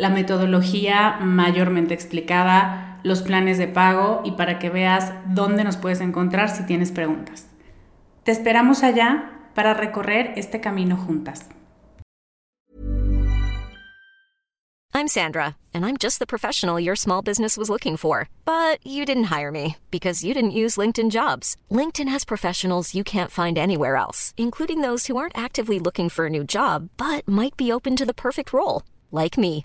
la metodología mayormente explicada, los planes de pago y para que veas dónde nos puedes encontrar si tienes preguntas. Te esperamos allá para recorrer este camino juntas. I'm Sandra, and I'm just the professional your small business was looking for. But you didn't hire me because you didn't use LinkedIn jobs. LinkedIn has professionals you can't find anywhere else, including those who aren't actively looking for a new job but might be open to the perfect role, like me.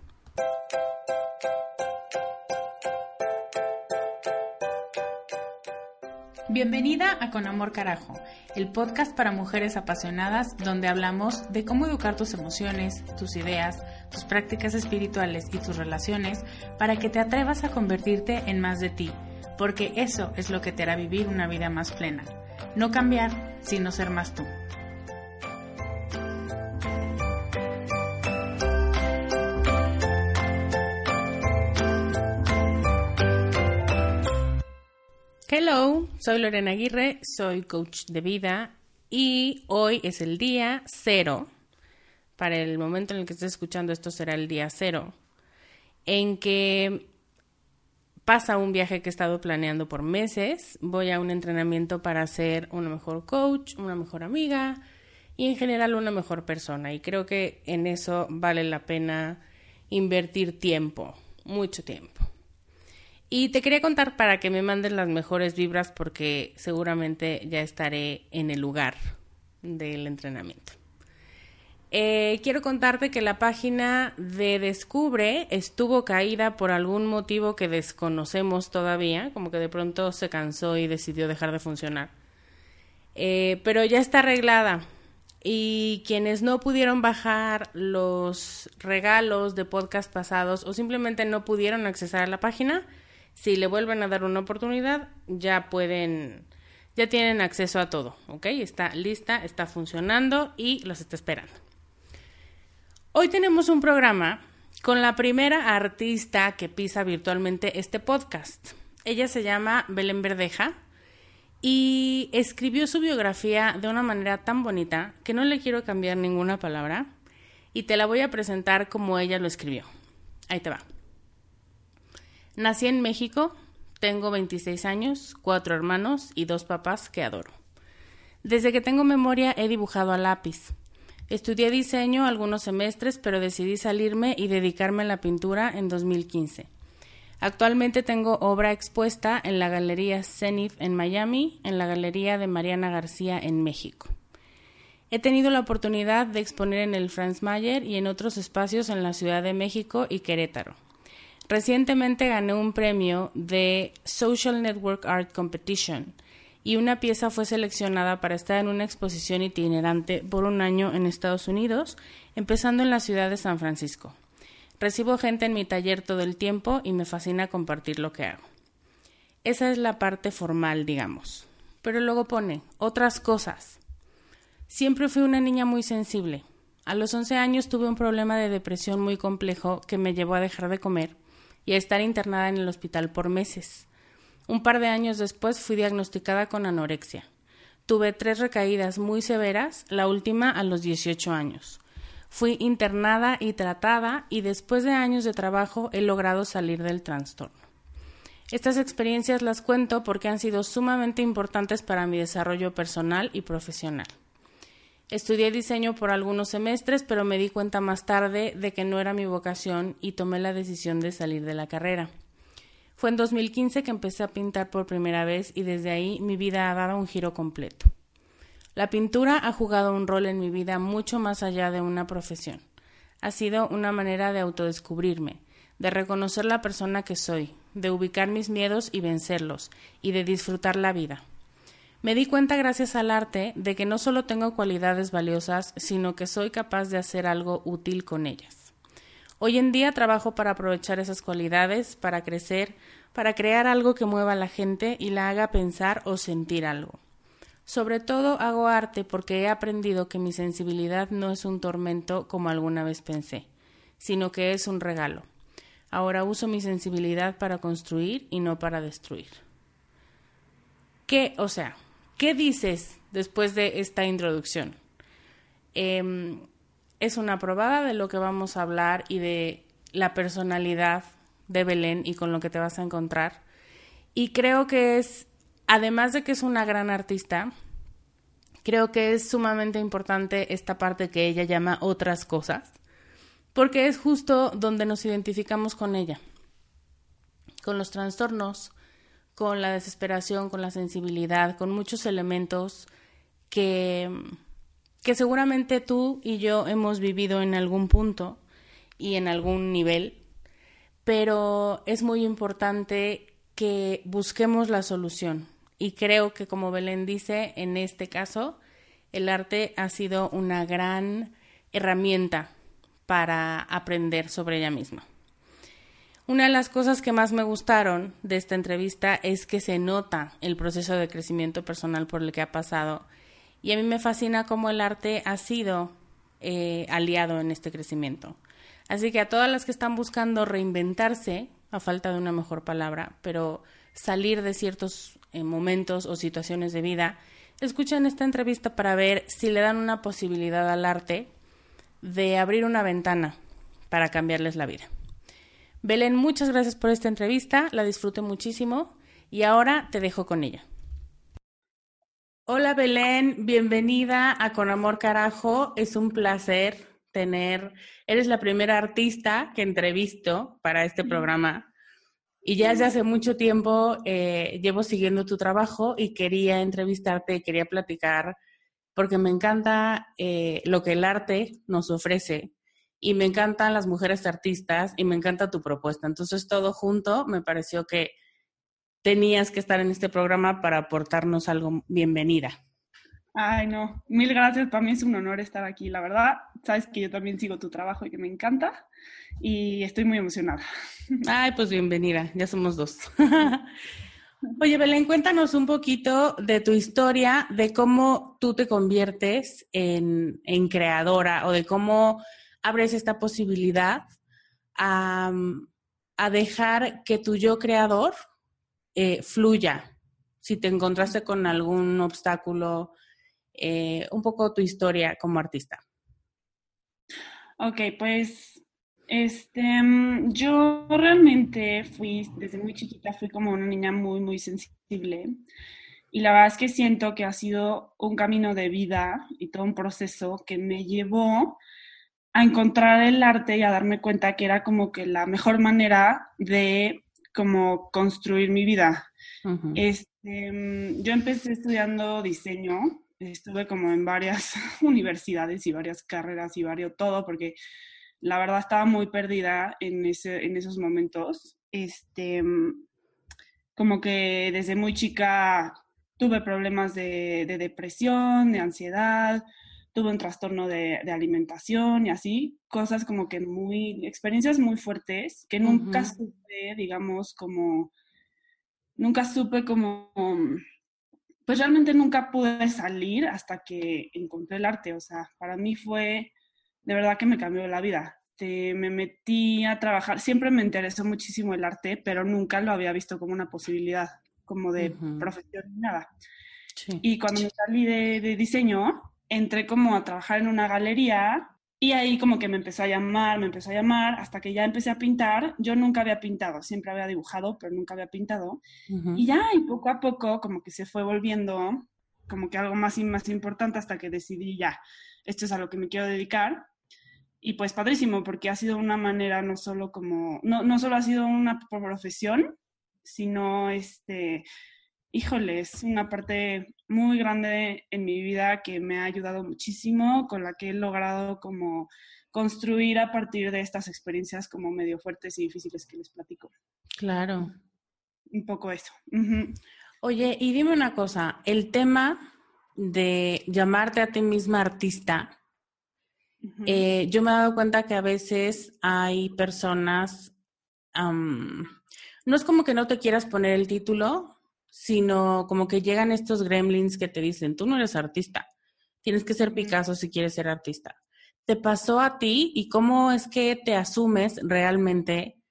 Bienvenida a Con Amor Carajo, el podcast para mujeres apasionadas donde hablamos de cómo educar tus emociones, tus ideas, tus prácticas espirituales y tus relaciones para que te atrevas a convertirte en más de ti, porque eso es lo que te hará vivir una vida más plena. No cambiar, sino ser más tú. Soy Lorena Aguirre, soy coach de vida y hoy es el día cero. Para el momento en el que estés escuchando esto será el día cero, en que pasa un viaje que he estado planeando por meses. Voy a un entrenamiento para ser una mejor coach, una mejor amiga y en general una mejor persona. Y creo que en eso vale la pena invertir tiempo, mucho tiempo. Y te quería contar para que me manden las mejores vibras porque seguramente ya estaré en el lugar del entrenamiento. Eh, quiero contarte que la página de Descubre estuvo caída por algún motivo que desconocemos todavía, como que de pronto se cansó y decidió dejar de funcionar. Eh, pero ya está arreglada. Y quienes no pudieron bajar los regalos de podcast pasados o simplemente no pudieron accesar a la página, si le vuelven a dar una oportunidad, ya pueden, ya tienen acceso a todo, ¿ok? Está lista, está funcionando y los está esperando. Hoy tenemos un programa con la primera artista que pisa virtualmente este podcast. Ella se llama Belén Verdeja y escribió su biografía de una manera tan bonita que no le quiero cambiar ninguna palabra y te la voy a presentar como ella lo escribió. Ahí te va. Nací en México, tengo 26 años, cuatro hermanos y dos papás que adoro. Desde que tengo memoria he dibujado a lápiz. Estudié diseño algunos semestres, pero decidí salirme y dedicarme a la pintura en 2015. Actualmente tengo obra expuesta en la Galería Zenith en Miami, en la Galería de Mariana García en México. He tenido la oportunidad de exponer en el Franz Mayer y en otros espacios en la Ciudad de México y Querétaro. Recientemente gané un premio de Social Network Art Competition y una pieza fue seleccionada para estar en una exposición itinerante por un año en Estados Unidos empezando en la ciudad de San Francisco. Recibo gente en mi taller todo el tiempo y me fascina compartir lo que hago. Esa es la parte formal, digamos. Pero luego pone otras cosas. Siempre fui una niña muy sensible. A los 11 años tuve un problema de depresión muy complejo que me llevó a dejar de comer y a estar internada en el hospital por meses. Un par de años después fui diagnosticada con anorexia. Tuve tres recaídas muy severas, la última a los 18 años. Fui internada y tratada y después de años de trabajo he logrado salir del trastorno. Estas experiencias las cuento porque han sido sumamente importantes para mi desarrollo personal y profesional. Estudié diseño por algunos semestres, pero me di cuenta más tarde de que no era mi vocación y tomé la decisión de salir de la carrera. Fue en 2015 que empecé a pintar por primera vez y desde ahí mi vida ha dado un giro completo. La pintura ha jugado un rol en mi vida mucho más allá de una profesión. Ha sido una manera de autodescubrirme, de reconocer la persona que soy, de ubicar mis miedos y vencerlos, y de disfrutar la vida. Me di cuenta gracias al arte de que no solo tengo cualidades valiosas, sino que soy capaz de hacer algo útil con ellas. Hoy en día trabajo para aprovechar esas cualidades, para crecer, para crear algo que mueva a la gente y la haga pensar o sentir algo. Sobre todo hago arte porque he aprendido que mi sensibilidad no es un tormento como alguna vez pensé, sino que es un regalo. Ahora uso mi sensibilidad para construir y no para destruir. ¿Qué, o sea, ¿Qué dices después de esta introducción? Em, es una probada de lo que vamos a hablar y de la personalidad de Belén y con lo que te vas a encontrar. Y creo que es, además de que es una gran artista, creo que es sumamente importante esta parte que ella llama otras cosas, porque es justo donde nos identificamos con ella, con los trastornos, con la desesperación, con la sensibilidad, con muchos elementos que, que seguramente tú y yo hemos vivido en algún punto y en algún nivel, pero es muy importante que busquemos la solución. Y creo que, como Belén dice, en este caso, el arte ha sido una gran herramienta para aprender sobre ella misma. Una de las cosas que más me gustaron de esta entrevista es que se nota el proceso de crecimiento personal por el que ha pasado y a mí me fascina cómo el arte ha sido eh, aliado en este crecimiento. Así que a todas las que están buscando reinventarse, a falta de una mejor palabra, pero salir de ciertos eh, momentos o situaciones de vida, escuchen esta entrevista para ver si le dan una posibilidad al arte de abrir una ventana para cambiarles la vida. Belén, muchas gracias por esta entrevista, la disfruté muchísimo y ahora te dejo con ella. Hola Belén, bienvenida a Con Amor Carajo, es un placer tener, eres la primera artista que entrevisto para este programa y ya desde hace mucho tiempo eh, llevo siguiendo tu trabajo y quería entrevistarte, quería platicar porque me encanta eh, lo que el arte nos ofrece y me encantan las mujeres artistas y me encanta tu propuesta. Entonces, todo junto me pareció que tenías que estar en este programa para aportarnos algo. Bienvenida. Ay, no, mil gracias. Para mí es un honor estar aquí. La verdad, sabes que yo también sigo tu trabajo y que me encanta y estoy muy emocionada. Ay, pues bienvenida, ya somos dos. Oye, Belén, cuéntanos un poquito de tu historia, de cómo tú te conviertes en, en creadora o de cómo abres esta posibilidad a, dejar que tu yo creador eh, fluya. Si te encontraste con algún obstáculo, eh, un poco tu historia como artista. Ok, pues este, mm, yo realmente fui, desde muy chiquita, fui como una niña muy, muy sensible. Y la verdad es que siento que ha sido un camino de vida y todo un proceso que me llevó a encontrar el arte y a darme cuenta que era como que la mejor manera de como construir mi vida. este, mm, yo empecé estudiando diseño, estuve como en varias universidades y varias carreras y varios todo, porque la verdad estaba muy perdida en, ese, en esos momentos. Este, mm, como que desde muy chica tuve problemas de, de depresión, de ansiedad, tuve un trastorno de, alimentación y así, cosas como que muy, experiencias muy fuertes que nunca supe, digamos, como, nunca supe como, pues realmente nunca pude salir hasta que encontré el arte, o sea, para mí fue, de verdad que me cambió la vida. me metí a trabajar, siempre me interesó muchísimo el arte, pero nunca lo había visto como una posibilidad, como de profesión ni nada. Y cuando me salí de, diseño, entré como a trabajar en una galería y ahí como que me empezó a llamar, me empezó a llamar, hasta que ya empecé a pintar. Yo nunca había pintado, siempre había dibujado, pero nunca había pintado. Y ya, y poco a poco como que se fue volviendo como que algo más y más importante hasta que decidí ya, esto es a lo que me quiero dedicar. Y pues padrísimo, porque ha sido una manera no solo como, no, no solo ha sido una profesión, sino este, híjole, es una parte muy grande en mi vida que me ha ayudado muchísimo, con la que he logrado como construir a partir de estas experiencias como medio fuertes y difíciles que les platico. Claro. Un poco eso. Oye, y dime una cosa, el tema de llamarte a ti misma artista, eh, yo me he dado cuenta que a veces hay personas, no es como que no te quieras poner el título, sino como que llegan estos gremlins que te dicen, tú no eres artista, tienes que ser Picasso si quieres ser artista. ¿Te pasó a ti y cómo es que te asumes realmente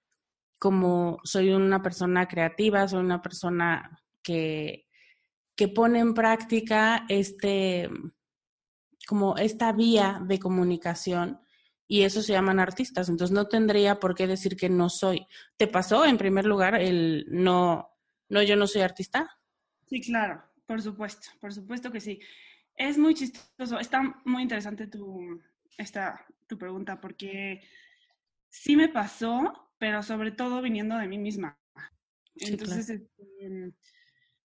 como soy una persona creativa, soy una persona que, que pone en práctica este, como esta vía de comunicación y eso se llaman artistas. Entonces no tendría por qué decir que no soy. ¿Te pasó en primer lugar el no, no, yo no soy artista. Sí, claro, por supuesto, por supuesto que sí. Es muy chistoso, está muy interesante tu, esta, tu pregunta, porque sí me pasó, pero sobre todo viniendo de mí misma. Entonces, este,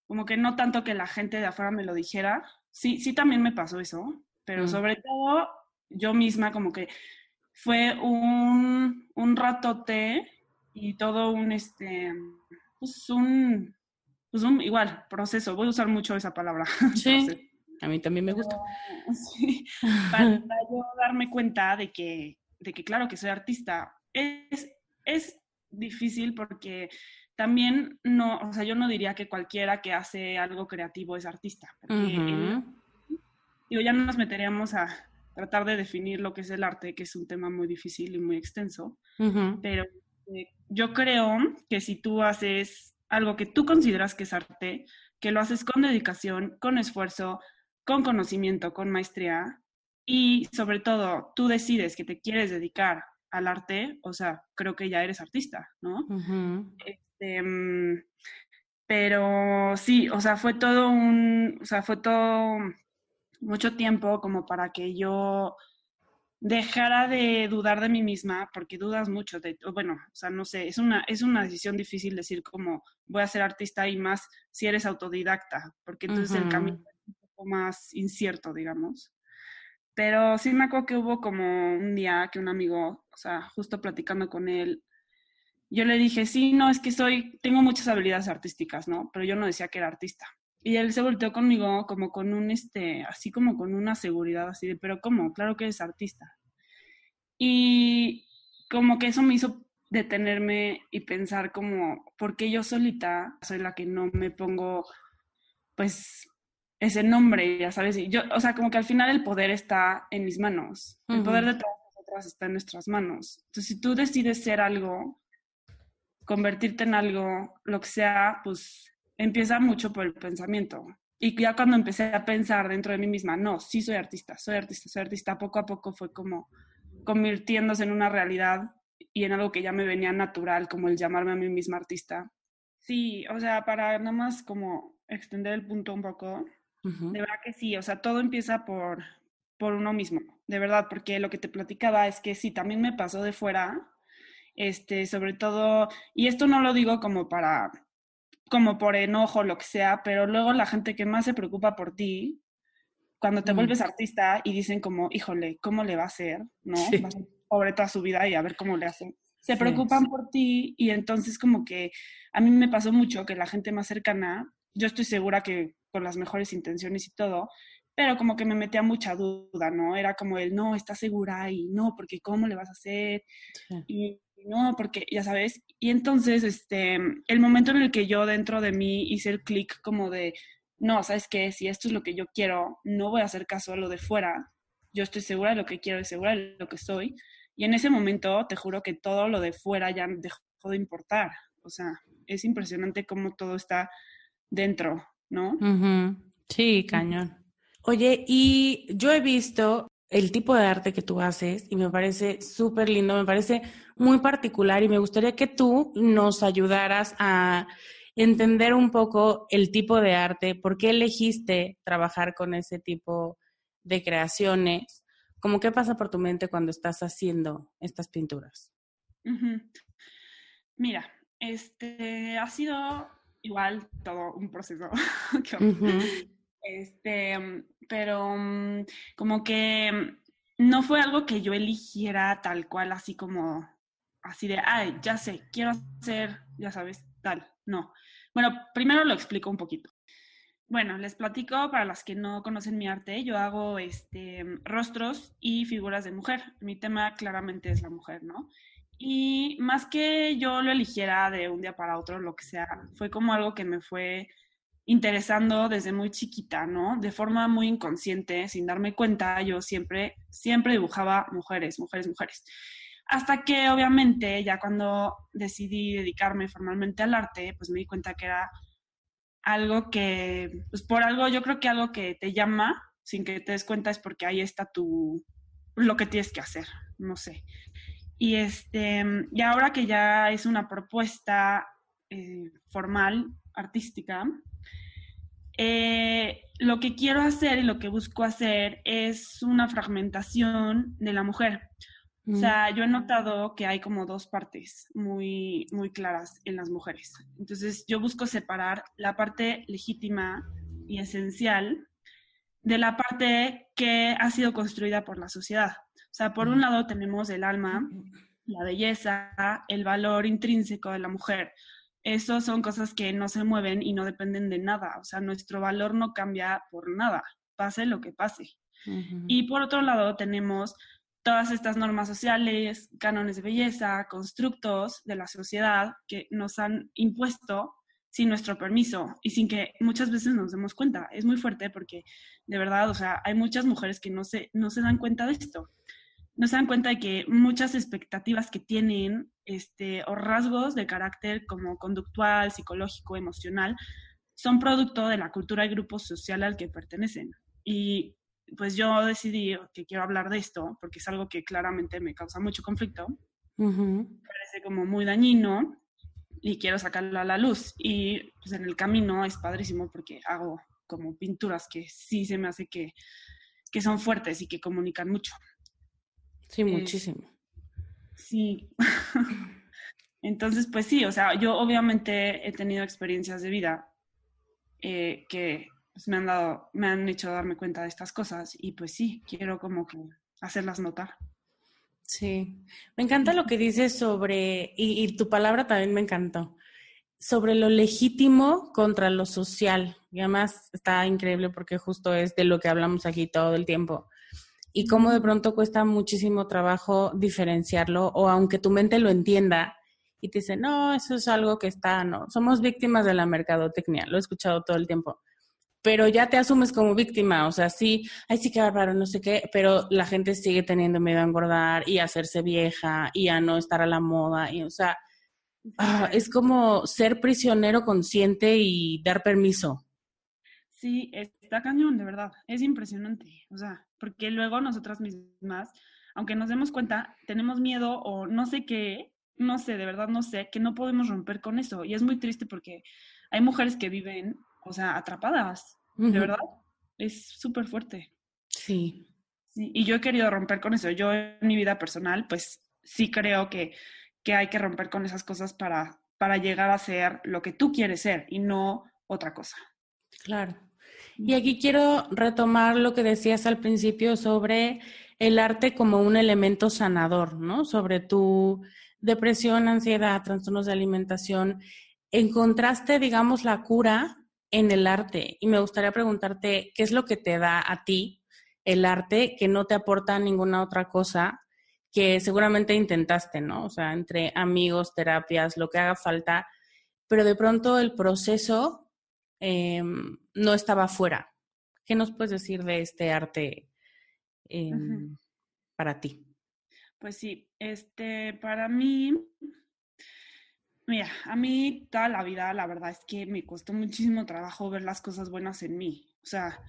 como que no tanto que la gente de afuera me lo dijera, sí, sí también me pasó eso, pero mm. sobre todo yo misma como que fue un, un ratote y todo un, este, pues un, pues un, igual, proceso, voy a usar mucho esa palabra. Sí, a mí también me gusta. Sí, para yo darme cuenta de que, de que claro que soy artista. Es, es difícil porque también no, o sea, yo no diría que cualquiera que hace algo creativo es artista. Porque, digo, ya no nos meteríamos a tratar de definir lo que es el arte, que es un tema muy difícil y muy extenso, pero yo creo que si tú haces algo que tú consideras que es arte, que lo haces con dedicación, con esfuerzo, con conocimiento, con maestría, y sobre todo tú decides que te quieres dedicar al arte, o sea, creo que ya eres artista, ¿no? Este, mm, pero sí, o sea, fue todo un, o sea, fue todo mucho tiempo como para que yo dejara de dudar de mí misma, porque dudas mucho, de, bueno, o sea, no sé, es una, es una decisión difícil decir como voy a ser artista y más si eres autodidacta, porque entonces el camino es un poco más incierto, digamos. Pero sí me acuerdo que hubo como un día que un amigo, o sea, justo platicando con él, yo le dije, sí, no, es que soy, tengo muchas habilidades artísticas, ¿no? Pero yo no decía que era artista. Y él se volteó conmigo como con un, este, así como con una seguridad así de, pero ¿cómo? Claro que eres artista. Y como que eso me hizo detenerme y pensar como, ¿por qué yo solita soy la que no me pongo, pues, ese nombre, ya sabes? Y yo, o sea, como que al final el poder está en mis manos. El poder de todas nosotras está en nuestras manos. Entonces, si tú decides ser algo, convertirte en algo, lo que sea, pues empieza mucho por el pensamiento. Y ya cuando empecé a pensar dentro de mí misma, no, sí soy artista, soy artista, soy artista, poco a poco fue como convirtiéndose en una realidad y en algo que ya me venía natural, como el llamarme a mí misma artista. Sí, o sea, para nada más como extender el punto un poco, de verdad que sí, o sea, todo empieza por, por uno mismo, de verdad, porque lo que te platicaba es que sí, también me pasó de fuera, este, sobre todo, y esto no lo digo como para como por enojo, lo que sea, pero luego la gente que más se preocupa por ti, cuando te vuelves artista y dicen como, híjole, ¿cómo le va a hacer? ¿No? Va a ser pobre toda su vida y a ver cómo le hacen. Se preocupan por ti y entonces como que a mí me pasó mucho que la gente más cercana, yo estoy segura que con las mejores intenciones y todo, pero como que me metía mucha duda, ¿no? Era como el, no, ¿estás segura? Y no, porque ¿cómo le vas a hacer? Y no, porque ya sabes. Y entonces, este, el momento en el que yo dentro de mí hice el clic como de, no, ¿sabes qué? Si esto es lo que yo quiero, no voy a hacer caso a lo de fuera. Yo estoy segura de lo que quiero y segura de lo que soy. Y en ese momento, te juro que todo lo de fuera ya dejó de importar. O sea, es impresionante cómo todo está dentro, ¿no? Sí, cañón. Oye, y yo he visto el tipo de arte que tú haces y me parece súper lindo, me parece muy particular y me gustaría que tú nos ayudaras a entender un poco el tipo de arte, por qué elegiste trabajar con ese tipo de creaciones, como qué pasa por tu mente cuando estás haciendo estas pinturas. Mira, este ha sido igual todo un proceso. Este, pero mm, como que no fue algo que yo eligiera tal cual, así como, así de, ay, ya sé, quiero hacer, ya sabes, tal. No. Bueno, primero lo explico un poquito. Bueno, les platico para las que no conocen mi arte, yo hago este, rostros y figuras de mujer. Mi tema claramente es la mujer, ¿no? Y más que yo lo eligiera de un día para otro, lo que sea, fue como algo que me fue interesando desde muy chiquita, ¿no? De forma muy inconsciente, sin darme cuenta, yo siempre, siempre dibujaba mujeres, mujeres, mujeres. Hasta que obviamente ya cuando decidí dedicarme formalmente al arte, pues me di cuenta que era algo que, pues por algo, yo creo que algo que te llama sin que te des cuenta es porque ahí está tu, lo que tienes que hacer, no sé. Y este, y ahora que ya es una propuesta eh, formal, artística, eh, lo que quiero hacer y lo que busco hacer es una fragmentación de la mujer. O sea, yo he notado que hay como dos partes muy, muy claras en las mujeres. Entonces, yo busco separar la parte legítima y esencial de la parte que ha sido construida por la sociedad. O sea, por un lado tenemos el alma, la belleza, el valor intrínseco de la mujer. Eso son cosas que no se mueven y no dependen de nada. O sea, nuestro valor no cambia por nada, pase lo que pase. Y por otro lado, tenemos todas estas normas sociales, cánones de belleza, constructos de la sociedad que nos han impuesto sin nuestro permiso y sin que muchas veces nos demos cuenta. Es muy fuerte porque, de verdad, o sea, hay muchas mujeres que no se, no se dan cuenta de esto no se dan cuenta de que muchas expectativas que tienen este, o rasgos de carácter como conductual, psicológico, emocional, son producto de la cultura y grupo social al que pertenecen. Y pues yo decidí que quiero hablar de esto porque es algo que claramente me causa mucho conflicto. Parece como muy dañino y quiero sacarlo a la luz. Y pues en el camino es padrísimo porque hago como pinturas que sí se me hace que, que son fuertes y que comunican mucho. Sí, eh, muchísimo. Sí. Entonces, pues sí, o sea, yo obviamente he tenido experiencias de vida eh, que pues, me han dado, me han hecho darme cuenta de estas cosas y pues sí, quiero como que hacerlas notar. Sí, me encanta lo que dices sobre, y, y, tu palabra también me encantó, sobre lo legítimo contra lo social. Y además está increíble porque justo es de lo que hablamos aquí todo el tiempo y cómo de pronto cuesta muchísimo trabajo diferenciarlo o aunque tu mente lo entienda y te dice, no, eso es algo que está, no, somos víctimas de la mercadotecnia, lo he escuchado todo el tiempo, pero ya te asumes como víctima, o sea, sí, ay, sí que bárbaro, no sé qué, pero la gente sigue teniendo miedo a engordar y a hacerse vieja y a no estar a la moda, y o sea, ah, es como ser prisionero consciente y dar permiso. Sí, está cañón, de verdad, es impresionante, o sea, porque luego nosotras mismas, aunque nos demos cuenta, tenemos miedo o no sé qué, no sé, de verdad no sé, que no podemos romper con eso. Y es muy triste porque hay mujeres que viven, o sea, atrapadas, de verdad. Es súper fuerte. Sí. sí. Y yo he querido romper con eso. Yo en mi vida personal, pues sí creo que, que hay que romper con esas cosas para, para llegar a ser lo que tú quieres ser y no otra cosa. Claro. Y aquí quiero retomar lo que decías al principio sobre el arte como un elemento sanador, ¿no? Sobre tu depresión, ansiedad, trastornos de alimentación. ¿Encontraste, digamos, la cura en el arte y me gustaría preguntarte qué es lo que te da a ti el arte que no te aporta ninguna otra cosa que seguramente intentaste, ¿no? O sea, entre amigos, terapias, lo que haga falta, pero de pronto el proceso em, no estaba fuera. ¿Qué nos puedes decir de este arte em, para ti? Pues sí, este, para mí, mira, a mí toda la vida, la verdad es que me costó muchísimo trabajo ver las cosas buenas en mí. O sea,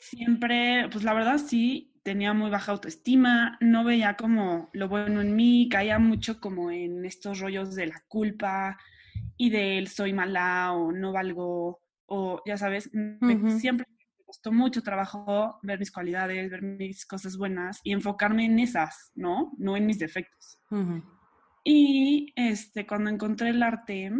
siempre, pues la verdad sí, tenía muy baja autoestima, no veía como lo bueno en mí, caía mucho como en estos rollos de la culpa y del soy mala o no valgo, o ya sabes, siempre me costó mucho trabajo ver mis cualidades, ver mis cosas buenas y enfocarme en esas, ¿no? No en mis defectos. Y este, cuando encontré el arte,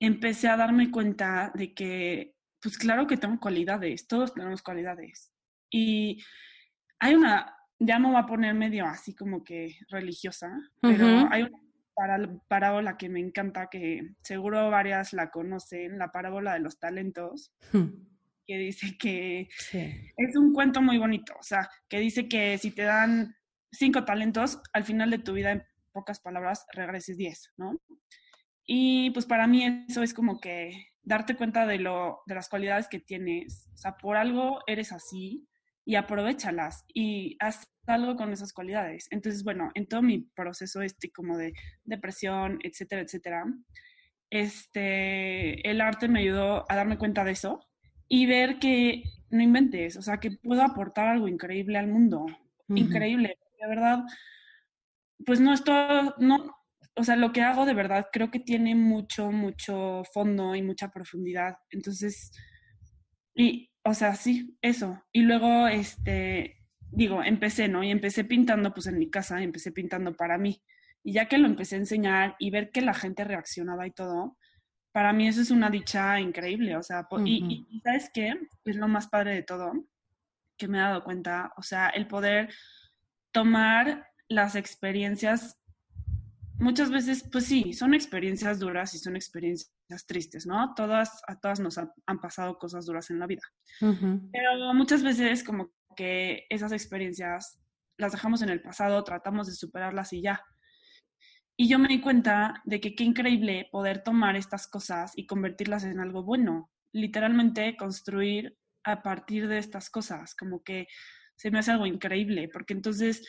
empecé a darme cuenta de que pues claro que tengo cualidades, todos tenemos cualidades. Y hay una, ya me voy a poner medio así como que religiosa, pero hay una parábola que me encanta, que seguro varias la conocen, la parábola de los talentos, que dice que es un cuento muy bonito, o sea, que dice que si te dan cinco talentos, al final de tu vida, en pocas palabras, regreses diez, ¿no? Y pues para mí eso es como que darte cuenta de, lo, de las cualidades que tienes. O sea, por algo eres así y aprovechalas y haz algo con esas cualidades. Entonces, bueno, en todo mi proceso este como de depresión, etcétera, etcétera, este, el arte me ayudó a darme cuenta de eso y ver que no inventes, o sea, que puedo aportar algo increíble al mundo. Increíble, de verdad. Pues no estoy, no, o sea, lo que hago de verdad creo que tiene mucho, mucho fondo y mucha profundidad. Entonces, y, o sea, sí, eso. Y luego, este, digo, empecé, ¿no? Y empecé pintando, pues en mi casa, empecé pintando para mí. Y ya que lo empecé a enseñar y ver que la gente reaccionaba y todo, para mí eso es una dicha increíble. O sea, y, y, ¿sabes qué? Es lo más padre de todo, que me he dado cuenta. O sea, el poder tomar las experiencias muchas veces, pues sí, son experiencias duras y son experiencias tristes, ¿no? Todas, a todas nos han pasado cosas duras en la vida. Pero muchas veces como que esas experiencias las dejamos en el pasado, tratamos de superarlas y ya. Y yo me di cuenta de que qué increíble poder tomar estas cosas y convertirlas en algo bueno. Literalmente construir a partir de estas cosas, como que se me hace algo increíble, porque entonces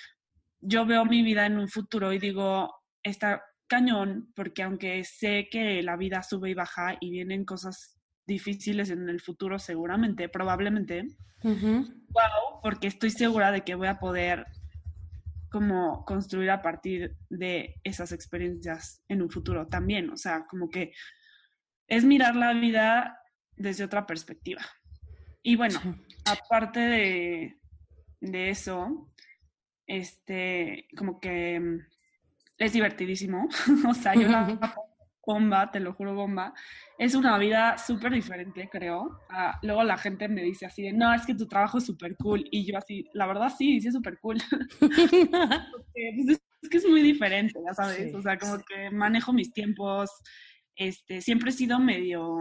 yo veo mi vida en un futuro y digo, está cañón porque aunque sé que la vida sube y baja y vienen cosas difíciles en el futuro seguramente, probablemente, wow, porque estoy segura de que voy a poder como construir a partir de esas experiencias en un futuro también, o sea, como que es mirar la vida desde otra perspectiva. Y bueno, aparte de, de eso, este, como que es divertidísimo. o sea, yo la bomba, te lo juro, bomba. Es una vida súper diferente, creo. Ah, luego la gente me dice así de, no, es que tu trabajo es súper cool. Y yo así, la verdad sí, sí es súper cool. Pues, es, que es muy diferente, ya sabes. O sea, como que manejo mis tiempos. Este, siempre he sido medio...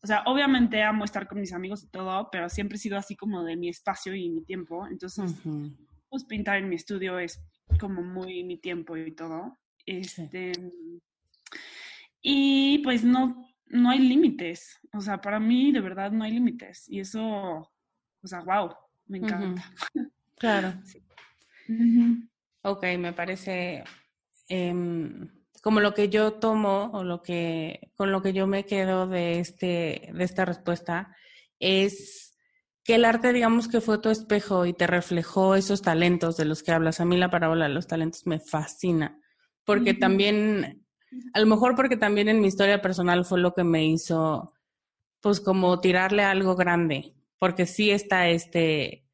O sea, obviamente amo estar con mis amigos y todo, pero siempre he sido así como de mi espacio y mi tiempo. Entonces, pues pintar en mi estudio es como muy mi tiempo y todo. Este, Y pues no, no hay límites. O sea, para mí de verdad no hay límites. Y eso, o sea, wow, me encanta. Claro. Ok, me parece em, como lo que yo tomo o lo que con lo que yo me quedo de este de esta respuesta es que el arte, digamos que fue tu espejo y te reflejó esos talentos de los que hablas. A mí la parábola de los talentos me fascina, porque también, a lo mejor porque también en mi historia personal fue lo que me hizo, pues como tirarle algo grande, porque sí está este,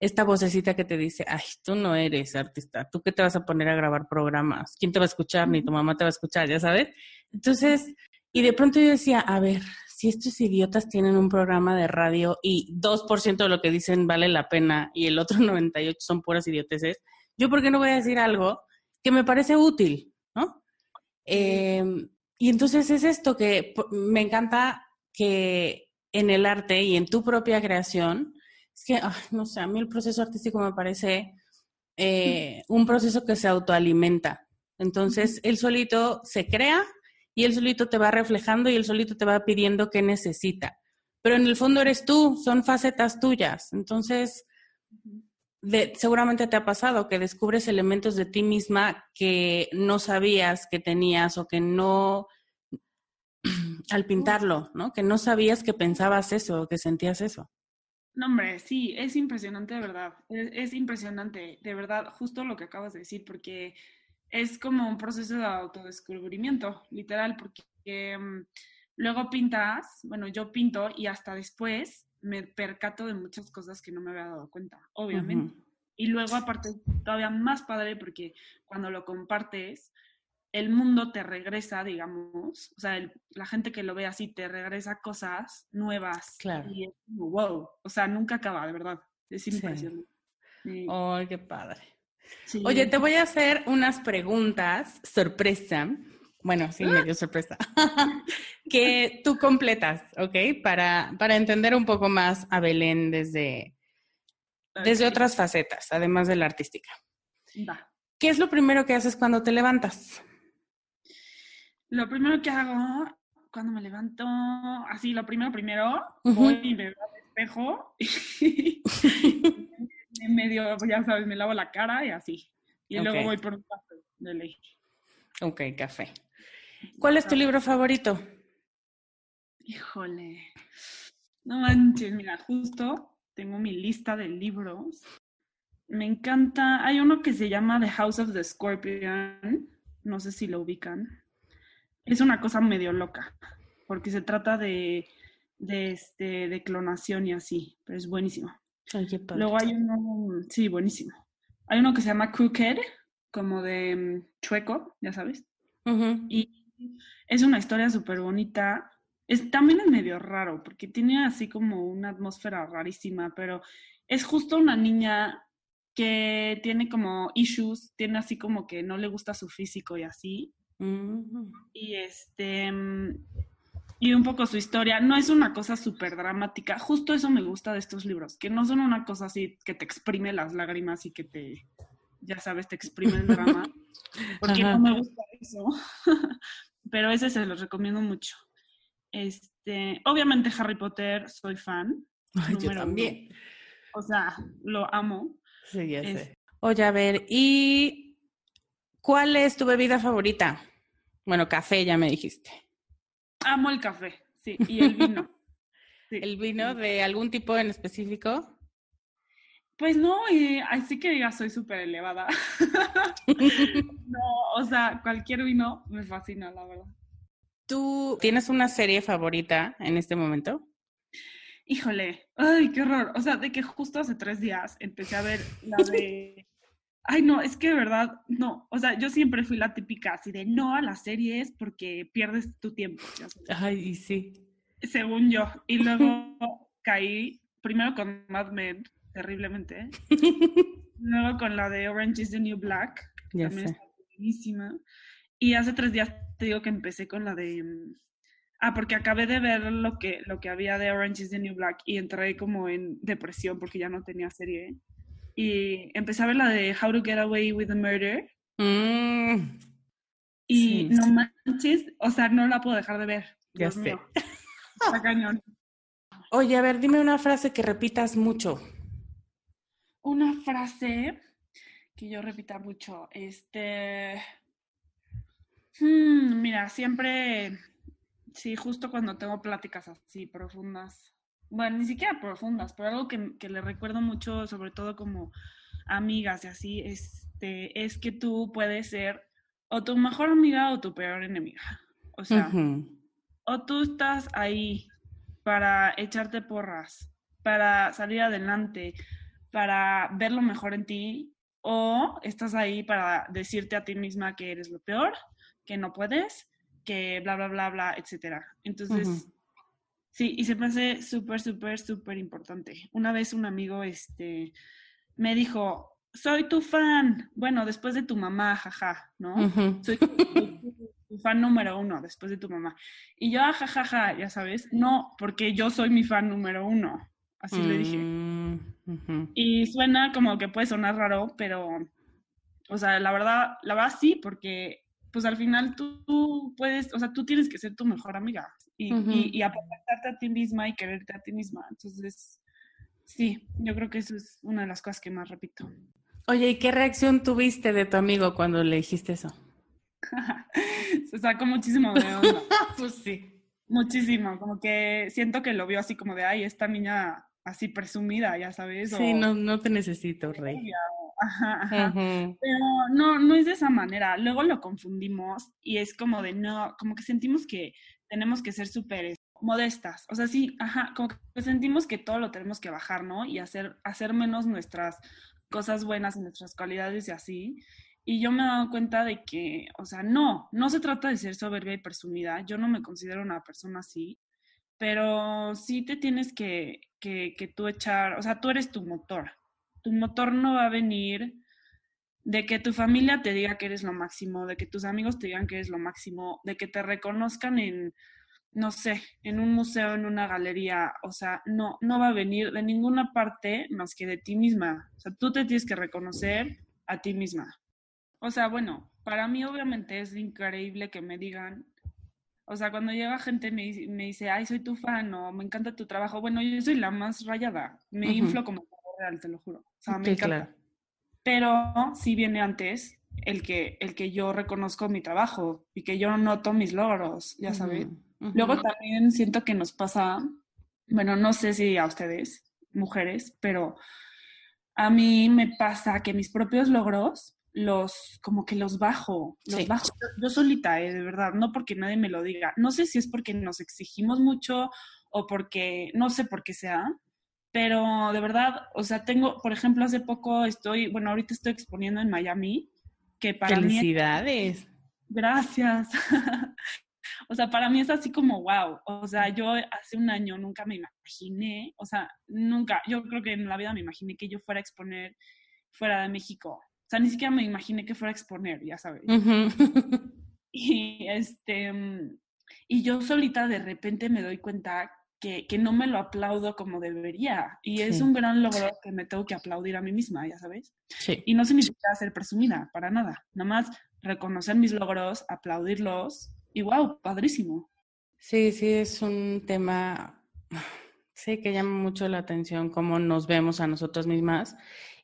esta vocecita que te dice, ay, tú no eres artista, tú qué te vas a poner a grabar programas, quién te va a escuchar, ni tu mamá te va a escuchar, ya sabes. Entonces, y de pronto yo decía, a ver, si estos idiotas tienen un programa de radio y 2% de lo que dicen vale la pena y el otro 98% son puras idioteces, ¿yo por qué no voy a decir algo que me parece útil? ¿no? Em, y entonces es esto que me encanta que en el arte y en tu propia creación, es que, no sé, a mí el proceso artístico me parece eh, un proceso que se autoalimenta. Entonces, él solito se crea y él solito te va reflejando y él solito te va pidiendo qué necesita. Pero en el fondo eres tú, son facetas tuyas. Entonces, seguramente te ha pasado que descubres elementos de ti misma que no sabías que tenías o que no, al pintarlo, ¿no? Que no sabías que pensabas eso o que sentías eso. No, hombre, sí, es impresionante de verdad. Es, impresionante, de verdad, justo lo que acabas de decir, porque es como un proceso de autodescubrimiento, literal, porque mm, luego pintas, bueno, yo pinto y hasta después me percato de muchas cosas que no me había dado cuenta, obviamente. Y luego, aparte, todavía más padre, porque cuando lo compartes, el mundo te regresa, digamos, o sea, la gente que lo ve así te regresa cosas nuevas. Claro. Y es como, wow, o sea, nunca acaba, de verdad. Es impresionante. ¡Ay, qué padre! Oye, te voy a hacer unas preguntas, sorpresa, bueno, sí, medio sorpresa, que tú completas, ¿ok? Para, para entender un poco más a Belén desde, desde otras facetas, además de la artística. Va. ¿Qué es lo primero que haces cuando te levantas? Lo primero que hago cuando me levanto, así, lo primero, primero, voy y me veo al espejo y medio, ya sabes, me lavo la cara y así. Y luego voy por un café de ley. Ok, café. ¿Cuál es tu libro favorito? Híjole. No manches, mira, justo tengo mi lista de libros. Me encanta, hay uno que se llama The House of the Scorpion, no sé si lo ubican es una cosa medio loca, porque se trata de, de, este, de clonación y así, pero es buenísimo. Luego hay uno, sí, buenísimo. Hay uno que se llama Crooked, como de mm, chueco, ya sabes. Y es una historia súper bonita. Es, también es medio raro, porque tiene así como una atmósfera rarísima, pero es justo una niña que tiene como issues, tiene así como que no le gusta su físico y así. Y este y un poco su historia. No es una cosa súper dramática. Justo eso me gusta de estos libros, que no son una cosa así que te exprime las lágrimas y que te, ya sabes, te exprime el drama. Porque no me gusta eso. Pero ese se los recomiendo mucho. Este, obviamente Harry Potter, soy fan. yo también. O sea, lo amo. Sí, ya sé. Oye, a ver, ¿y ¿Cuál es tu bebida favorita? Bueno, café, ya me dijiste. Amo el café, sí, y el vino. ¿El vino de algún tipo en específico? Pues no, así que diga, soy súper elevada. no, o sea, cualquier vino me fascina, la verdad. ¿Tú tienes una serie favorita en este momento? Híjole, ay, qué horror. O sea, de que justo hace tres días empecé a ver la de Ay, no, es que de verdad, no. O sea, yo siempre fui la típica así de no a las series porque pierdes tu tiempo. Ay, sí. Según yo. Y luego caí primero con Mad Men, terriblemente. ¿eh? luego con la de Orange is the New Black. Ya también está buenísima. Y hace tres días te digo que empecé con la de. Mm, ah, porque acabé de ver lo que, lo que había de Orange is the New Black y entré como en depresión porque ya no tenía serie y empecé a ver la de How to Get Away with a Murder. Mm. Y no manches, o sea, no la puedo dejar de ver. Ya sé. Está cañón. Oye, a ver, dime una frase que repitas mucho. Una frase que yo repita mucho. Este. Hmm, mira, siempre. Sí, justo cuando tengo pláticas así profundas bueno, ni siquiera profundas, pero algo que, que, le recuerdo mucho, sobre todo como amigas y así, este, es que tú puedes ser o tu mejor amiga o tu peor enemiga. O sea, o tú estás ahí para echarte porras, para salir adelante, para ver lo mejor en ti, o estás ahí para decirte a ti misma que eres lo peor, que no puedes, que bla, bla, bla, bla, etcétera. Entonces, Sí, y se me hace súper, súper, súper importante. Una vez un amigo este, me dijo, soy tu fan. Bueno, después de tu mamá, jaja, ¿no? Soy tu, tu fan número uno después de tu mamá. Y yo, jajaja, ja, ja, ya sabes, no, porque yo soy mi fan número uno. Así le dije. Mm, Y suena como que puede sonar raro, pero, o sea, la verdad, la verdad sí, porque pues al final tú, tú puedes, o sea, tú tienes que ser tu mejor amiga y, Ujú. y, y apoyarte a ti misma y quererte a ti misma. Entonces, sí, yo creo que eso es una de las cosas que más repito. Oye, ¿y qué reacción tuviste de tu amigo cuando le dijiste eso? Se sacó muchísimo de onda. pues sí. Muchísimo, como que siento que lo vio así como de, ay, esta niña así presumida, ya sabes. Sí, o- no, no te necesito, Rey. Ajá, ajá. Ujú. Pero no, no es de esa manera. Luego lo confundimos y es como de no, como que sentimos que tenemos que ser súper modestas. O sea, sí, ajá, como que sentimos que todo lo tenemos que bajar, ¿no? Y hacer, hacer menos nuestras cosas buenas y nuestras cualidades y así. Y yo me he dado cuenta de que, o sea, no, no se trata de ser soberbia y presumida. Yo no me considero una persona así, pero sí te tienes que, que, que tú echar, o sea, tú eres tu motor. Tu motor no va a venir de que tu familia te diga que eres lo máximo, de que tus amigos te digan que eres lo máximo, de que te reconozcan en, no sé, en un museo, en una galería, o sea, no, no va a venir de ninguna parte más que de ti misma. O sea, tú te tienes que reconocer a ti misma. O sea, bueno, para mí obviamente es increíble que me digan, o sea, cuando llega gente me, dice- me dice, ay, soy tu fan o me encanta tu trabajo, bueno, yo soy la más rayada, me inflo como real, te lo juro. O sea, me Sí, encanta. claro. Pero sí viene antes el que, el que yo reconozco mi trabajo y que yo noto mis logros, ya sabes. Ujú, ujú. Luego también siento que nos pasa, bueno, no sé si a ustedes, mujeres, pero a mí me pasa que mis propios logros los, como que los bajo, los Sí. bajo yo, yo solita, eh, de verdad, no porque nadie me lo diga. No sé si es porque nos exigimos mucho o porque, no sé por qué sea, pero de verdad, o sea, tengo, por ejemplo, hace poco estoy, bueno, ahorita estoy exponiendo en Miami, que para mí Felicidades. Gracias. o sea, para mí es así como wow. O sea, yo hace un año nunca me imaginé, o sea, nunca, yo creo que en la vida me imaginé que yo fuera a exponer fuera de México. O sea, ni siquiera me imaginé que fuera a exponer, ya sabes. Y este, mm, y yo solita de repente me doy cuenta que, que no me lo aplaudo como debería. Y es Sí. un gran logro que me tengo que aplaudir a mí misma, ya sabes. Sí. Y no significa ser presumida, para nada. Nada más reconocer mis logros, aplaudirlos y wow, padrísimo. Sí, sí, es un tema, sí, que llama mucho la atención cómo nos vemos a nosotras mismas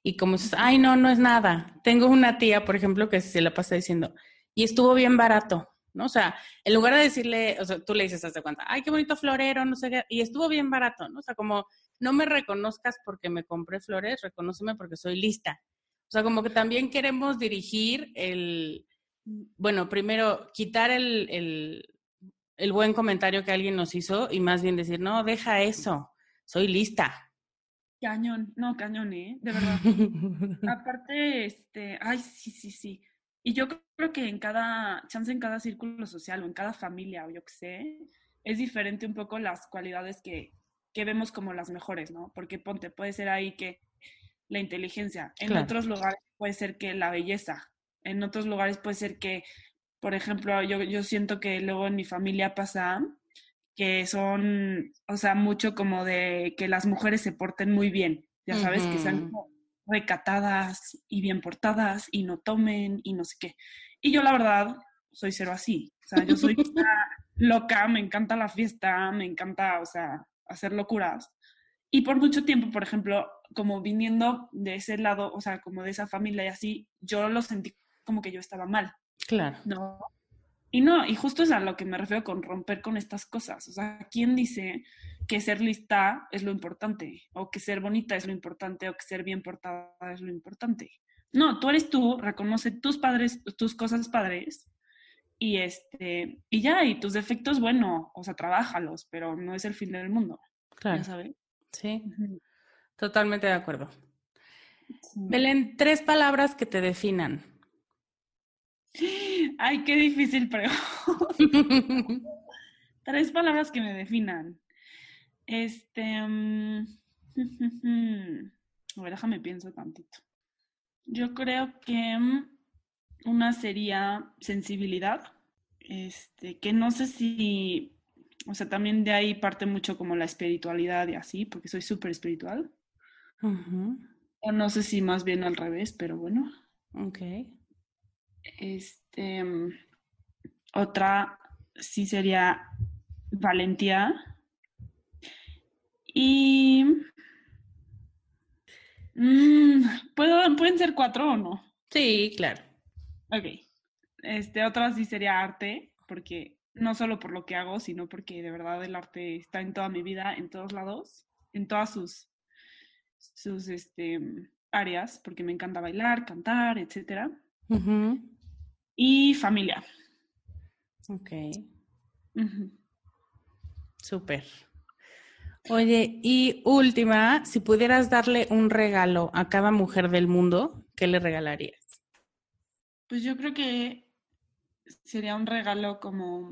y como dices, ay, no, no es nada. Tengo una tía, por ejemplo, que se la pasa diciendo, y estuvo bien barato, ¿no? O sea, en lugar de decirle, o sea, tú le dices, haz de cuenta, ay, qué bonito florero, no sé qué, y estuvo bien barato, ¿no? O sea, como, no me reconozcas porque me compré flores, reconóceme porque soy lista. O sea, como que también queremos dirigir el, bueno, primero, quitar el, el, el buen comentario que alguien nos hizo y más bien decir, no, deja eso, soy lista. Cañón, no, cañón, ¿eh? De verdad. Aparte, este, ay, sí, sí, sí. Y yo creo que en cada, chance en cada círculo social o en cada familia o yo qué sé, es diferente un poco las cualidades que, que vemos como las mejores, ¿no? Porque ponte, puede ser ahí que la inteligencia, en Claro. otros lugares puede ser que la belleza, en otros lugares puede ser que, por ejemplo, yo, yo siento que luego en mi familia pasa que son, o sea, mucho como de que las mujeres se porten muy bien, ya sabes, que sean como recatadas y bien portadas y no tomen y no sé qué. Y yo la verdad soy cero así, o sea, yo soy una loca, me encanta la fiesta, me encanta, o sea, hacer locuras. Y por mucho tiempo, por ejemplo, como viniendo de ese lado, o sea, como de esa familia y así, yo lo sentí como que yo estaba mal. Claro. No. Y no, y justo es a lo que me refiero con romper con estas cosas. O sea, ¿quién dice que ser lista es lo importante? O que ser bonita es lo importante, o que ser bien portada es lo importante. No, tú eres tú, reconoce tus padres, tus cosas padres, y este, y ya, y tus defectos, bueno, o sea, trabájalos, pero no es el fin del mundo. Claro. ¿Ya sabes? Sí, totalmente de acuerdo. Sí. Belén, tres palabras que te definan. Ay, qué difícil, pero tres palabras que me definan. Este. mm, a ver, déjame pienso tantito. Yo creo que mm, una sería sensibilidad. este, que no sé si, o sea, también de ahí parte mucho como la espiritualidad y así, porque soy súper espiritual. O no sé si más bien al revés, pero bueno. Ok. Este, otra sí sería valentía. Y... Mm, ¿puedo, ¿Pueden ser cuatro o no? Sí, claro. Ok. Este, otra sí sería arte, porque no solo por lo que hago, sino porque de verdad el arte está en toda mi vida, en todos lados, en todas sus, sus este, áreas, porque me encanta bailar, cantar, etc. Y familia. Ok. Súper. Oye, y última, si pudieras darle un regalo a cada mujer del mundo, ¿qué le regalarías? Pues yo creo que sería un regalo como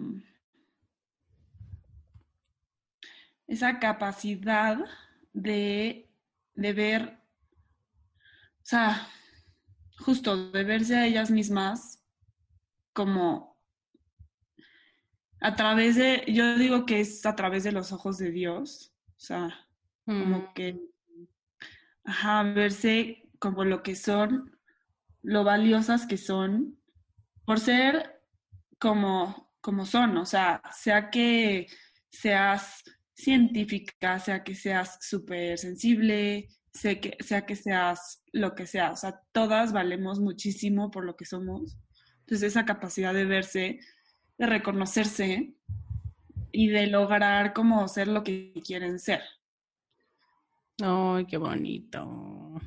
esa capacidad de, de ver, o sea, justo de verse a ellas mismas como a través de, yo digo que es a través de los ojos de Dios, o sea, como Mm, que, ajá, verse como lo que son, lo valiosas que son, por ser como, como son, o sea, sea que seas científica, sea que seas súper sensible, sea que, sea que seas lo que sea, o sea, todas valemos muchísimo por lo que somos. Entonces, esa capacidad de verse, de reconocerse y de lograr como ser lo que quieren ser. Ay, qué bonito.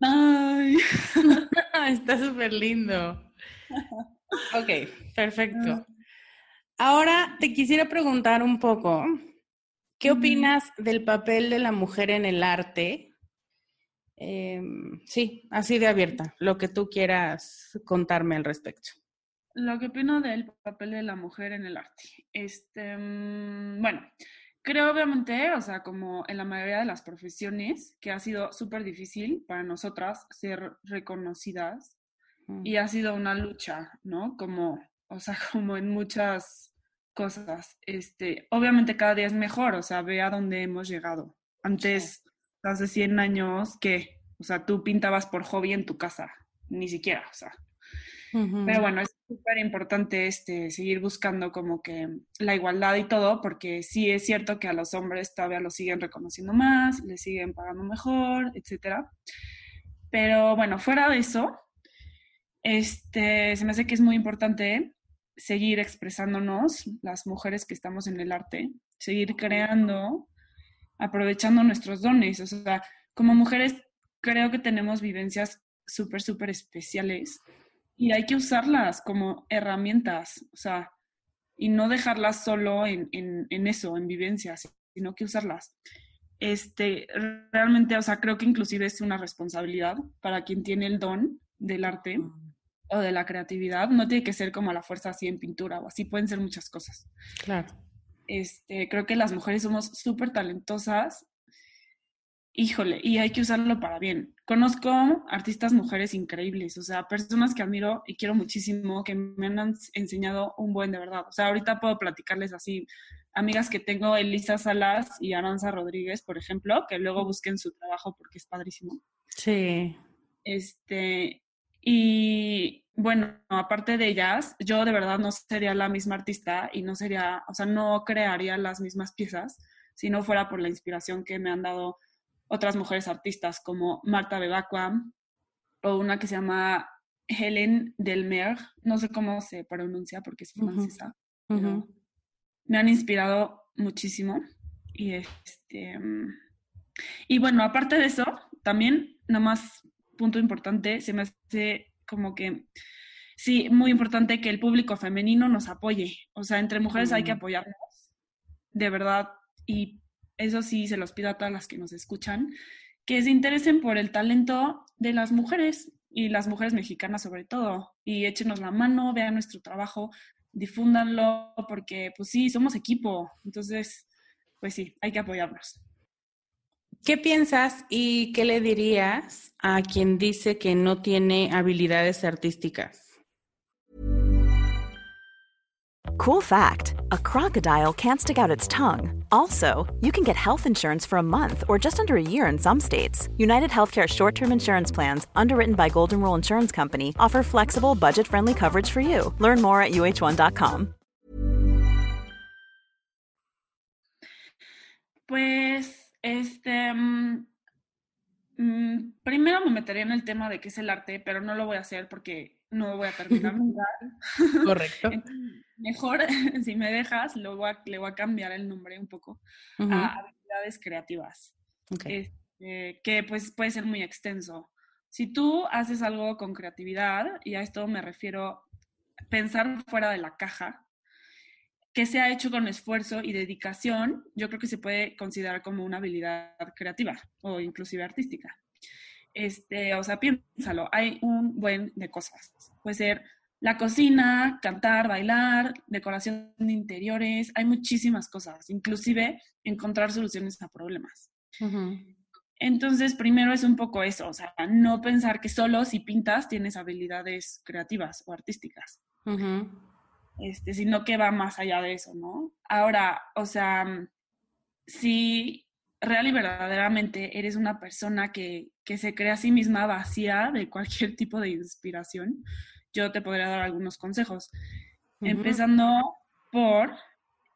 Ay. Está súper lindo. Ok, perfecto. Ahora te quisiera preguntar un poco, ¿qué opinas del papel de la mujer en el arte? Em, sí, así de abierta, lo que tú quieras contarme al respecto. Lo que opino del papel de la mujer en el arte. Este, mm, bueno, creo obviamente, o sea, como en la mayoría de las profesiones, que ha sido súper difícil para nosotras ser reconocidas Mm, y ha sido una lucha, ¿no? Como, o sea, como en muchas cosas. Este, obviamente cada día es mejor, o sea, ve a dónde hemos llegado. Antes, hace 100 años, ¿qué? O sea, tú pintabas por hobby en tu casa, ni siquiera, o sea. Pero bueno, es súper importante este, seguir buscando como que la igualdad y todo, porque sí es cierto que a los hombres todavía los siguen reconociendo más, les siguen pagando mejor, etcétera. Pero bueno, fuera de eso, este, se me hace que es muy importante seguir expresándonos, las mujeres que estamos en el arte, seguir creando, aprovechando nuestros dones. O sea, como mujeres creo que tenemos vivencias súper, súper especiales y hay que usarlas como herramientas, o sea, y no dejarlas solo en, en, en eso, en vivencias, sino que usarlas. Este, realmente, o sea, creo que inclusive es una responsabilidad para quien tiene el don del arte o de la creatividad. No tiene que ser como a la fuerza así en pintura o así, pueden ser muchas cosas. Claro. Este, creo que las mujeres somos súper talentosas. Híjole, y hay que usarlo para bien. Conozco artistas mujeres increíbles, o sea, personas que admiro y quiero muchísimo, que me han enseñado un buen de verdad. O sea, ahorita puedo platicarles así, amigas que tengo, Elisa Salas y Aranza Rodríguez, por ejemplo, que luego busquen su trabajo porque es padrísimo. Sí. Este, y bueno, aparte de ellas, yo de verdad no sería la misma artista y no sería, o sea, no crearía las mismas piezas si no fuera por la inspiración que me han dado otras mujeres artistas como Marta Bebacqua o una que se llama Helen Delmer, no sé cómo se pronuncia porque es francesa, uh -huh. pero uh -huh. me han inspirado muchísimo y este y bueno, aparte de eso, también nada más punto importante, se me hace como que sí, muy importante que el público femenino nos apoye, o sea, entre mujeres mm. hay que apoyarnos, de verdad, y eso sí se los pido a todas las que nos escuchan, que se interesen por el talento de las mujeres y las mujeres mexicanas sobre todo, y échenos la mano, vean nuestro trabajo, difúndanlo, porque pues sí, somos equipo, entonces, pues sí, hay que apoyarnos. ¿Qué piensas y qué le dirías a quien dice que no tiene habilidades artísticas? Cool fact a crocodile can't stick out its tongue. Also, you can get health insurance for a month or just under a year in some states. United Healthcare short term insurance plans, underwritten by Golden Rule Insurance Company, offer flexible, budget friendly coverage for you. Learn more at uh1.com. Pues, este. Mm, primero me metería en el tema de qué es el arte, pero no lo voy a hacer porque no voy a terminar. Correcto. Mejor, si me dejas, le voy, a, le voy a cambiar el nombre un poco a habilidades creativas. Este, que pues puede ser muy extenso. Si tú haces algo con creatividad, y a esto me refiero pensar fuera de la caja, que se ha hecho con esfuerzo y dedicación, yo creo que se puede considerar como una habilidad creativa o inclusive artística. Este, o sea, piénsalo, hay un buen de cosas. Puede ser la cocina, cantar, bailar, decoración de interiores, hay muchísimas cosas, inclusive encontrar soluciones a problemas. Entonces, primero es un poco eso, o sea, no pensar que solo si pintas tienes habilidades creativas o artísticas, este, sino que va más allá de eso, ¿no? Ahora, o sea, si real y verdaderamente eres una persona que, que se cree a sí misma vacía de cualquier tipo de inspiración, yo te podría dar algunos consejos. Empezando por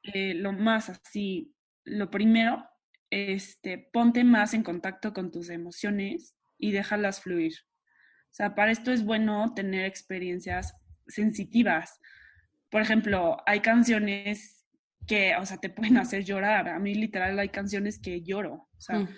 eh, lo más así, lo primero, este, ponte más en contacto con tus emociones y déjalas fluir. O sea, para esto es bueno tener experiencias sensitivas. Por ejemplo, hay canciones que, o sea, te pueden hacer llorar. A mí literal hay canciones que lloro. O sea,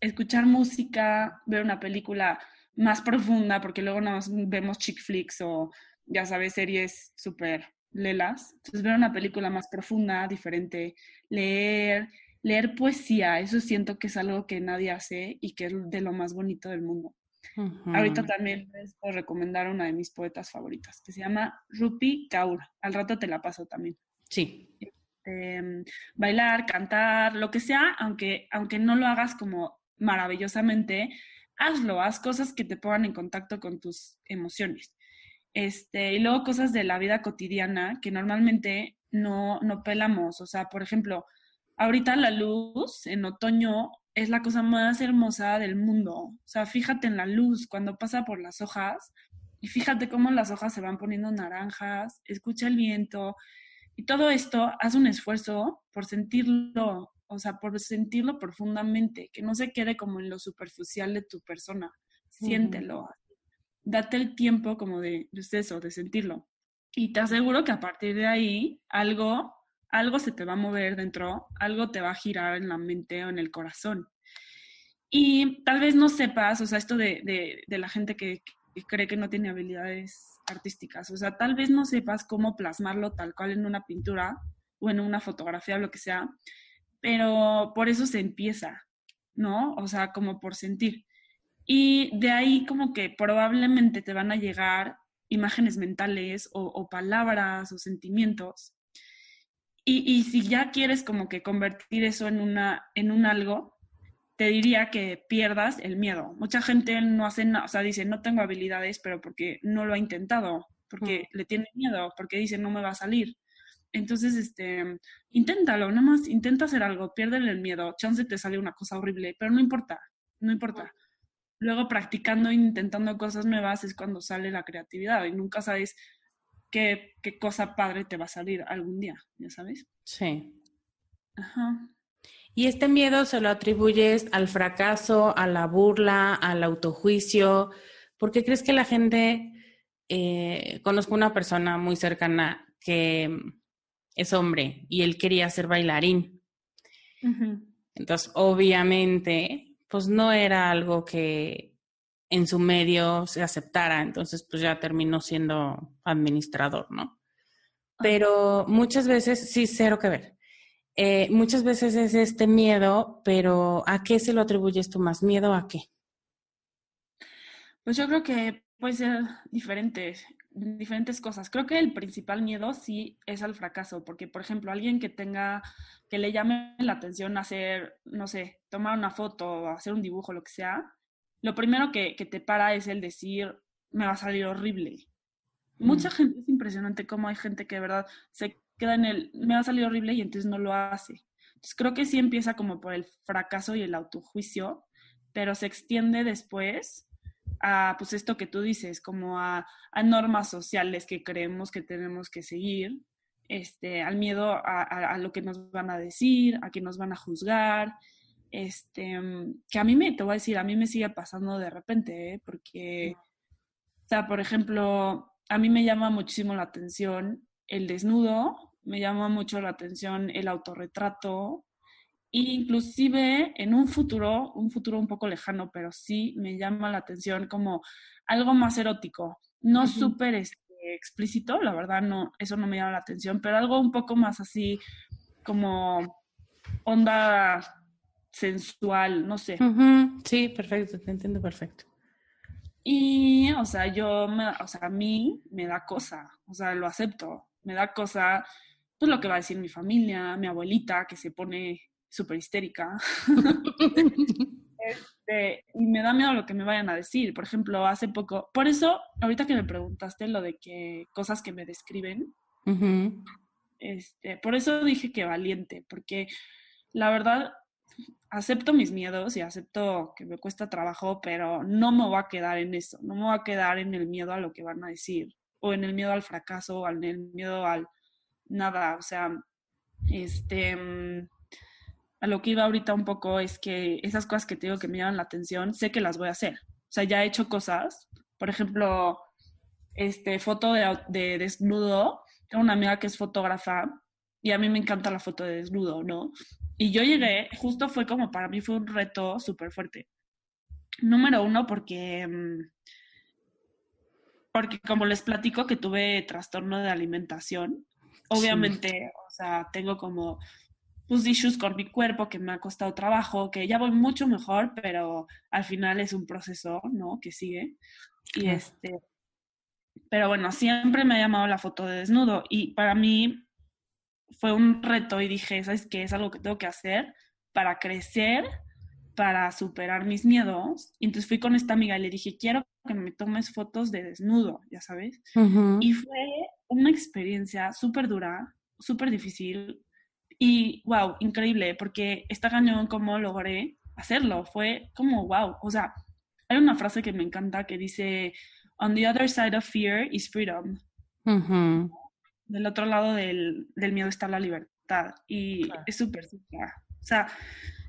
escuchar música, ver una película más profunda, porque luego nos vemos chick flicks o, ya sabes, series súper lelas. Entonces, ver una película más profunda, diferente, leer, leer poesía, eso siento que es algo que nadie hace y que es de lo más bonito del mundo. Ahorita también les puedo recomendar una de mis poetas favoritas, que se llama Rupi Kaur. Al rato te la paso también. Sí. Este, bailar, cantar, lo que sea, aunque, aunque no lo hagas como maravillosamente, hazlo, haz cosas que te pongan en contacto con tus emociones. Este, y luego cosas de la vida cotidiana que normalmente no, no pelamos. O sea, por ejemplo, ahorita la luz en otoño es la cosa más hermosa del mundo. O sea, fíjate en la luz cuando pasa por las hojas y fíjate cómo las hojas se van poniendo naranjas, escucha el viento y todo esto, haz un esfuerzo por sentirlo, o sea, por sentirlo profundamente, que no se quede como en lo superficial de tu persona. Siéntelo. Date el tiempo como de, de eso, de sentirlo. Y te aseguro que a partir de ahí algo, algo se te va a mover dentro, algo te va a girar en la mente o en el corazón. Y tal vez no sepas, o sea, esto de, de, de la gente que, que cree que no tiene habilidades artísticas, o sea, tal vez no sepas cómo plasmarlo tal cual en una pintura o en una fotografía o lo que sea, pero por eso se empieza, ¿no? O sea, como por sentir. Y de ahí como que probablemente te van a llegar imágenes mentales o, palabras o sentimientos. Y, y, si ya quieres como que convertir eso en, una, en un algo, te diría que pierdas el miedo. Mucha gente no hace nada, o sea, dice, no tengo habilidades, pero porque no lo ha intentado, porque le tiene miedo, porque dice, no me va a salir. Entonces, este, inténtalo, nada más intenta hacer algo, piérdele el miedo, chance te sale una cosa horrible, pero no importa, no importa. Luego practicando e intentando cosas nuevas es cuando sale la creatividad y nunca sabes qué, qué cosa padre te va a salir algún día, ¿ya sabes? Sí. Ajá. Y este miedo se lo atribuyes al fracaso, a la burla, al autojuicio. ¿Por qué crees que la gente, eh, conozco una persona muy cercana que es hombre y él quería ser bailarín. Entonces, obviamente, pues no era algo que en su medio se aceptara, entonces pues ya terminó siendo administrador, ¿no? Pero muchas veces, sí, cero que ver. Eh, muchas veces es este miedo, pero ¿a qué se lo atribuyes tú más? ¿Miedo a qué? Pues yo creo que puede ser diferente diferentes cosas. Creo que el principal miedo sí es al fracaso, porque por ejemplo, alguien que tenga, que le llame la atención hacer, no sé, tomar una foto, hacer un dibujo, lo que sea, lo primero que, te para es el decir, me va a salir horrible. Mucha gente es impresionante cómo hay gente que de verdad se queda en el, me va a salir horrible y entonces no lo hace. Entonces creo que sí empieza como por el fracaso y el autojuicio, pero se extiende después a pues esto que tú dices, como a, a normas sociales que creemos que tenemos que seguir, este, al miedo a, a, lo que nos van a decir, a que nos van a juzgar, este, que a mí me, te voy a decir, a mí me sigue pasando de repente, ¿eh? porque, o sea, por ejemplo, a mí me llama muchísimo la atención el desnudo, me llama mucho la atención el autorretrato, inclusive en un futuro, un futuro un poco lejano, pero sí me llama la atención como algo más erótico, no súper este, explícito, la verdad no, eso no me llama la atención, pero algo un poco más así como onda sensual, no sé. Sí, perfecto, te entiendo perfecto. Y, o sea, yo, me, o sea, a mí me da cosa, o sea, lo acepto, me da cosa, pues lo que va a decir mi familia, mi abuelita, que se pone súper histérica. este, y me da miedo lo que me vayan a decir. Por ejemplo, hace poco, por eso, ahorita que me preguntaste lo de que cosas que me describen, este, por eso dije que valiente, porque la verdad acepto mis miedos y acepto que me cuesta trabajo, pero no me voy a quedar en eso, no me voy a quedar en el miedo a lo que van a decir, o en el miedo al fracaso, o en el miedo al nada, o sea, este, mm, a lo que iba ahorita un poco es que esas cosas que te digo que me llaman la atención, sé que las voy a hacer, o sea, ya he hecho cosas, por ejemplo, este, foto de, de desnudo, tengo una amiga que es fotógrafa y a mí me encanta la foto de desnudo, ¿no? Y yo llegué, justo fue como para mí fue un reto súper fuerte. Número uno, porque, mm, porque como les platico que tuve trastorno de alimentación, obviamente, o sea, tengo como pues issues con mi cuerpo que me ha costado trabajo, que ya voy mucho mejor, pero al final es un proceso, ¿no? Que sigue. Y este, pero bueno, siempre me ha llamado la foto de desnudo y para mí fue un reto y dije, ¿sabes qué? Es algo que tengo que hacer para crecer, para superar mis miedos. Y entonces fui con esta amiga y le dije, quiero que me tomes fotos de desnudo, ya sabes. Y fue una experiencia súper dura, súper difícil y, wow, increíble, porque está cañón cómo logré hacerlo. Fue como, wow, o sea, hay una frase que me encanta que dice, on the other side of fear is freedom del otro lado del, del miedo está la libertad y es súper, súper. O sea,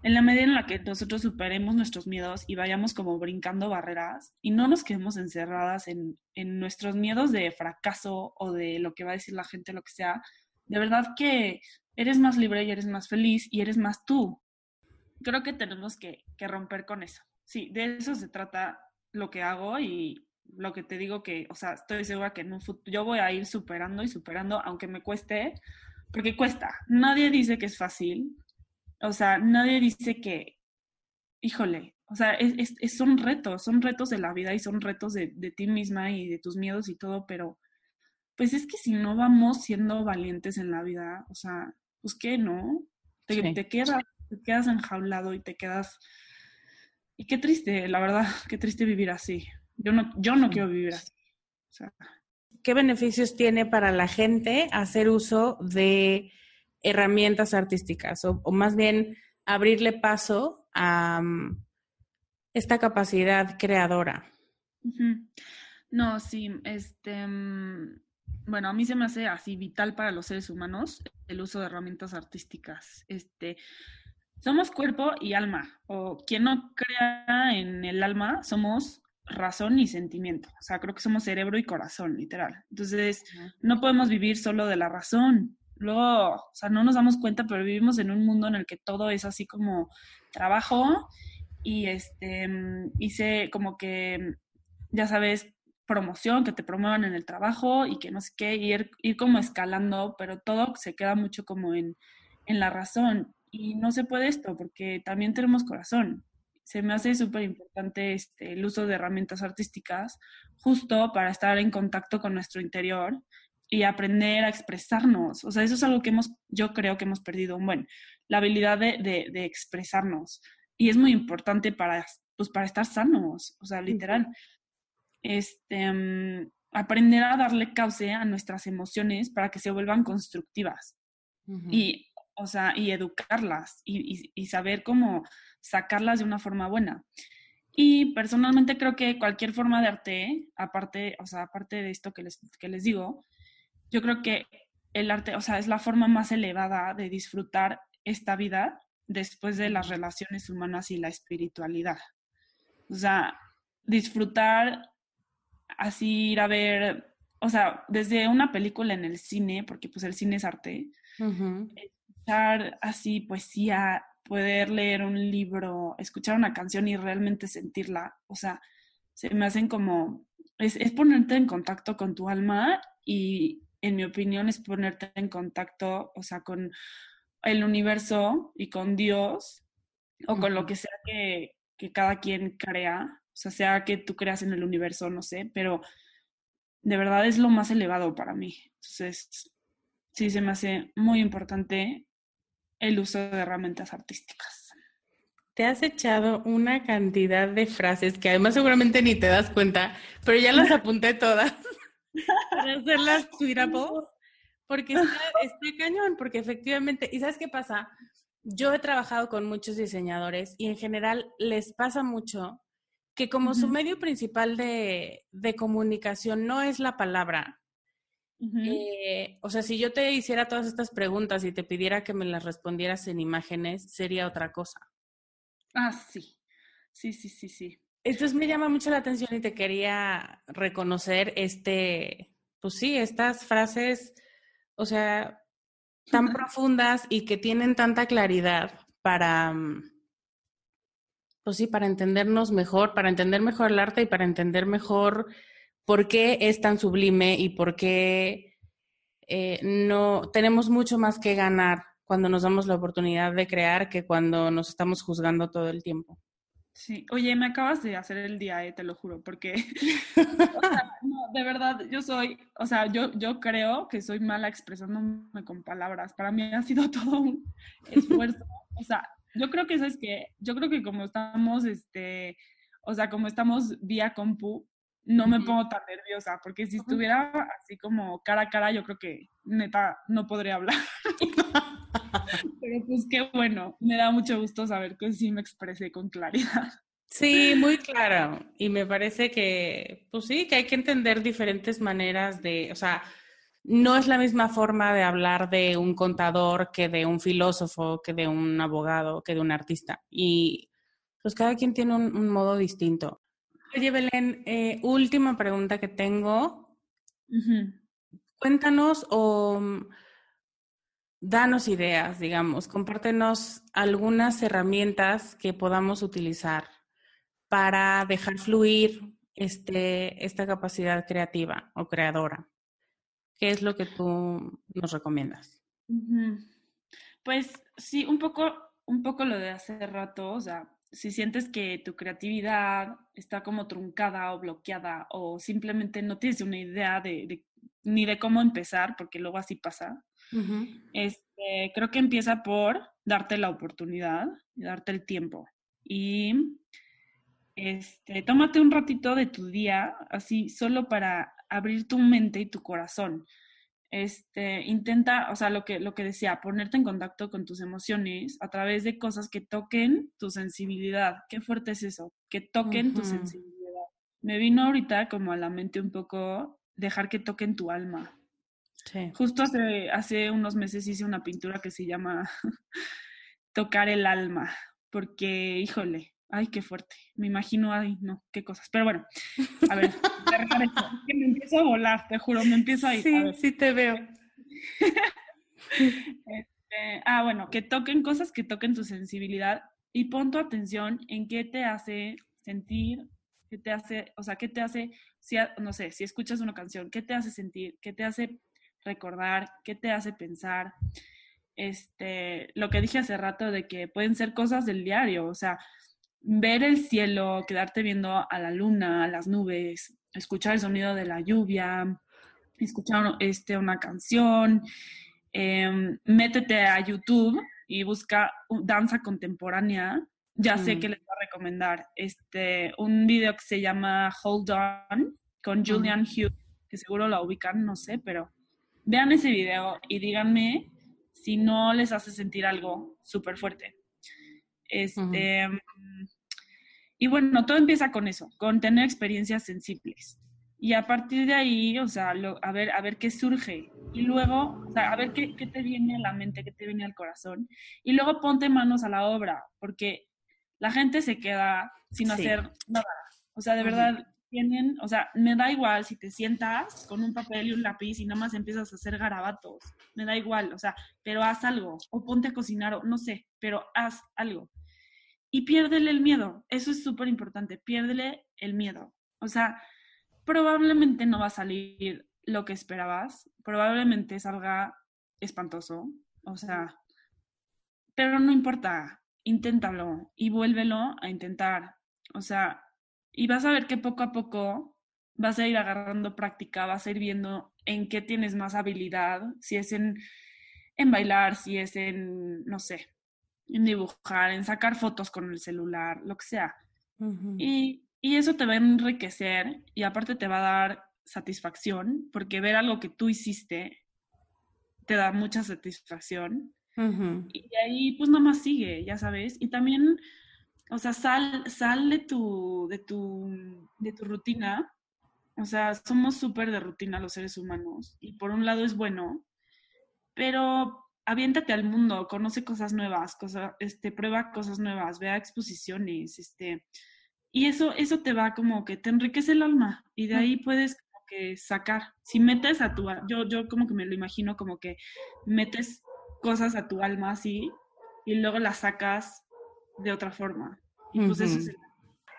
en la medida en la que nosotros superemos nuestros miedos y vayamos como brincando barreras y no nos quedemos encerradas en, en nuestros miedos de fracaso o de lo que va a decir la gente, lo que sea, de verdad que eres más libre y eres más feliz y eres más tú. Creo que tenemos que, que romper con eso. Sí, de eso se trata lo que hago y, lo que te digo que, o sea, estoy segura que en un futuro yo voy a ir superando y superando, aunque me cueste, porque cuesta. Nadie dice que es fácil. O sea, nadie dice que, híjole, o sea, es, es, son retos, son retos de la vida y son retos de, de, ti misma y de tus miedos y todo, pero pues es que si no vamos siendo valientes en la vida, o sea, pues qué, ¿no? Te, te, quedas, te quedas enjaulado y te quedas... Y qué triste, la verdad, qué triste vivir así. Yo no, yo no quiero vivir así. ¿Qué beneficios tiene para la gente hacer uso de herramientas artísticas? O, más bien abrirle paso a mm, esta capacidad creadora. No, sí, este, mm, bueno, a mí se me hace así vital para los seres humanos el uso de herramientas artísticas. Este, somos cuerpo y alma, o quien no crea en el alma, somos razón y sentimiento. O sea, creo que somos cerebro y corazón, literal. Entonces, no podemos vivir solo de la razón. Luego, o sea, no nos damos cuenta, pero vivimos en un mundo en el que todo es así como trabajo y este, hice como que, ya sabes, promoción, que te promuevan en el trabajo y que no sé qué, ir, ir como escalando, pero todo se queda mucho como en, en la razón. Y no se puede esto porque también tenemos corazón se me hace súper importante este, el uso de herramientas artísticas justo para estar en contacto con nuestro interior y aprender a expresarnos. O sea, eso es algo que hemos, yo creo que hemos perdido, bueno, la habilidad de, de, expresarnos. Y es muy importante para, pues, para estar sanos, o sea, literal. Este, mm, aprender a darle cauce a nuestras emociones para que se vuelvan constructivas. Y, o sea, y educarlas y, y, saber cómo sacarlas de una forma buena. Y personalmente creo que cualquier forma de arte, aparte, o sea, aparte de esto que les, que les digo, yo creo que el arte, o sea, es la forma más elevada de disfrutar esta vida después de las relaciones humanas y la espiritualidad. O sea, disfrutar así ir a ver, o sea, desde una película en el cine, porque pues el cine es arte, escuchar así poesía, poder leer un libro, escuchar una canción y realmente sentirla, o sea, se me hacen como, es, es ponerte en contacto con tu alma y en mi opinión es ponerte en contacto, o sea, con el universo y con Dios o con lo que sea que, que cada quien crea, o sea, sea que tú creas en el universo, no sé, pero de verdad es lo más elevado para mí. Entonces, sí, se me hace muy importante el uso de herramientas artísticas. Te has echado una cantidad de frases que además seguramente ni te das cuenta, pero ya las apunté todas para hacerlas tweetable, porque está, está cañón, porque efectivamente, ¿y sabes qué pasa? Yo he trabajado con muchos diseñadores y en general les pasa mucho que como su medio principal de, comunicación no es la palabra, eh, o sea, si yo te hiciera todas estas preguntas y te pidiera que me las respondieras en imágenes, sería otra cosa. Ah, sí, sí, sí, sí, sí. Entonces me llama mucho la atención y te quería reconocer este, pues sí, estas frases, o sea, tan profundas y que tienen tanta claridad para, mm, pues sí, para entendernos mejor, para entender mejor el arte y para entender mejor por qué es tan sublime y por qué eh, no tenemos mucho más que ganar cuando nos damos la oportunidad de crear que cuando nos estamos juzgando todo el tiempo. Sí, oye, me acabas de hacer el día, eh, te lo juro, porque de verdad, yo soy, o sea, yo, yo creo que soy mala expresándome con palabras. Para mí ha sido todo un esfuerzo. O sea, yo creo que eso es que, yo creo que como estamos, este, o sea, como estamos vía compu, no me pongo tan nerviosa, porque si estuviera así como cara a cara, yo creo que neta no podría hablar. Pero pues qué bueno, me da mucho gusto saber que sí me expresé con claridad. Sí, muy claro. Y me parece que, pues sí, que hay que entender diferentes maneras de, o sea, no es la misma forma de hablar de un contador que de un filósofo, que de un abogado, que de un artista. Y pues cada quien tiene un, modo distinto. Oye, Belén, eh, última pregunta que tengo. Cuéntanos o mm, danos ideas, digamos, compártenos algunas herramientas que podamos utilizar para dejar fluir este, esta capacidad creativa o creadora. ¿Qué es lo que tú nos recomiendas? Pues sí, un poco, un poco lo de hace rato, o sea, si sientes que tu creatividad está como truncada o bloqueada o simplemente no tienes una idea de, ni de cómo empezar, porque luego así pasa, este, creo que empieza por darte la oportunidad y darte el tiempo. Y este, tómate un ratito de tu día, así, solo para abrir tu mente y tu corazón. Este, intenta, o sea, lo que, lo que decía, ponerte en contacto con tus emociones a través de cosas que toquen tu sensibilidad. Qué fuerte es eso, que toquen tu sensibilidad. Me vino ahorita como a la mente un poco dejar que toquen tu alma. Justo hace, hace unos meses hice una pintura que se llama Tocar el alma, porque, híjole, Ay, qué fuerte. Me imagino, ay, no, qué cosas. Pero bueno, a ver, me empiezo a volar, te juro, me empiezo a ir. Sí, sí te veo. Este, ah, bueno, que toquen cosas que toquen tu sensibilidad y pon tu atención en qué te hace sentir, qué te hace, o sea, qué te hace, si, no sé, si escuchas una canción, qué te hace sentir, qué te hace recordar, qué te hace pensar. Este, lo que dije hace rato de que pueden ser cosas del diario, o sea, ver el cielo, quedarte viendo a la luna, a las nubes, escuchar el sonido de la lluvia, escuchar este, una canción, em, métete a YouTube y busca danza contemporánea. Ya sé mm. que les voy a recomendar este, un video que se llama Hold On con Julian Hughes, que que seguro la ubican, no sé, pero vean ese video y díganme si no les hace sentir algo súper fuerte. Este, Y bueno, todo empieza con eso, con tener experiencias sensibles. Y a partir de ahí, o sea, a, ver, a ver qué surge. Y luego, o sea, a ver qué, qué, te viene a la mente, qué te viene al corazón. Y luego ponte manos a la obra, porque la gente se queda sin hacer nada. O sea, de verdad, tienen, o sea, me da igual si te sientas con un papel y un lápiz y nada más empiezas a hacer garabatos. Me da igual, o sea, pero haz algo. O ponte a cocinar, o no sé, pero haz algo. Y piérdele el miedo. Eso es súper importante. Piérdele el miedo. O sea, probablemente no va a salir lo que esperabas, probablemente salga espantoso, o sea, pero no importa, inténtalo y vuélvelo a intentar, o sea, y vas a ver que poco a poco vas a ir agarrando práctica, vas a ir viendo en qué tienes más habilidad, si es en, en bailar, si es en, no sé, en dibujar, en sacar fotos con el celular, lo que sea. Y y eso te va a enriquecer y aparte te va a dar satisfacción, porque ver algo que tú hiciste te da mucha satisfacción. Y de ahí pues nada más sigue, ya sabes. Y también, o sea, sal, sal de, tu, de, tu, de tu rutina. O sea, somos súper de rutina los seres humanos. Y por un lado es bueno, pero aviéntate al mundo, conoce cosas nuevas, cosa, este, prueba cosas nuevas, vea exposiciones, este, y eso, eso te va como que te enriquece el alma y de ahí puedes como que sacar. Si metes a tu, yo, yo como que me lo imagino como que metes cosas a tu alma así y luego las sacas de otra forma. Y pues eso es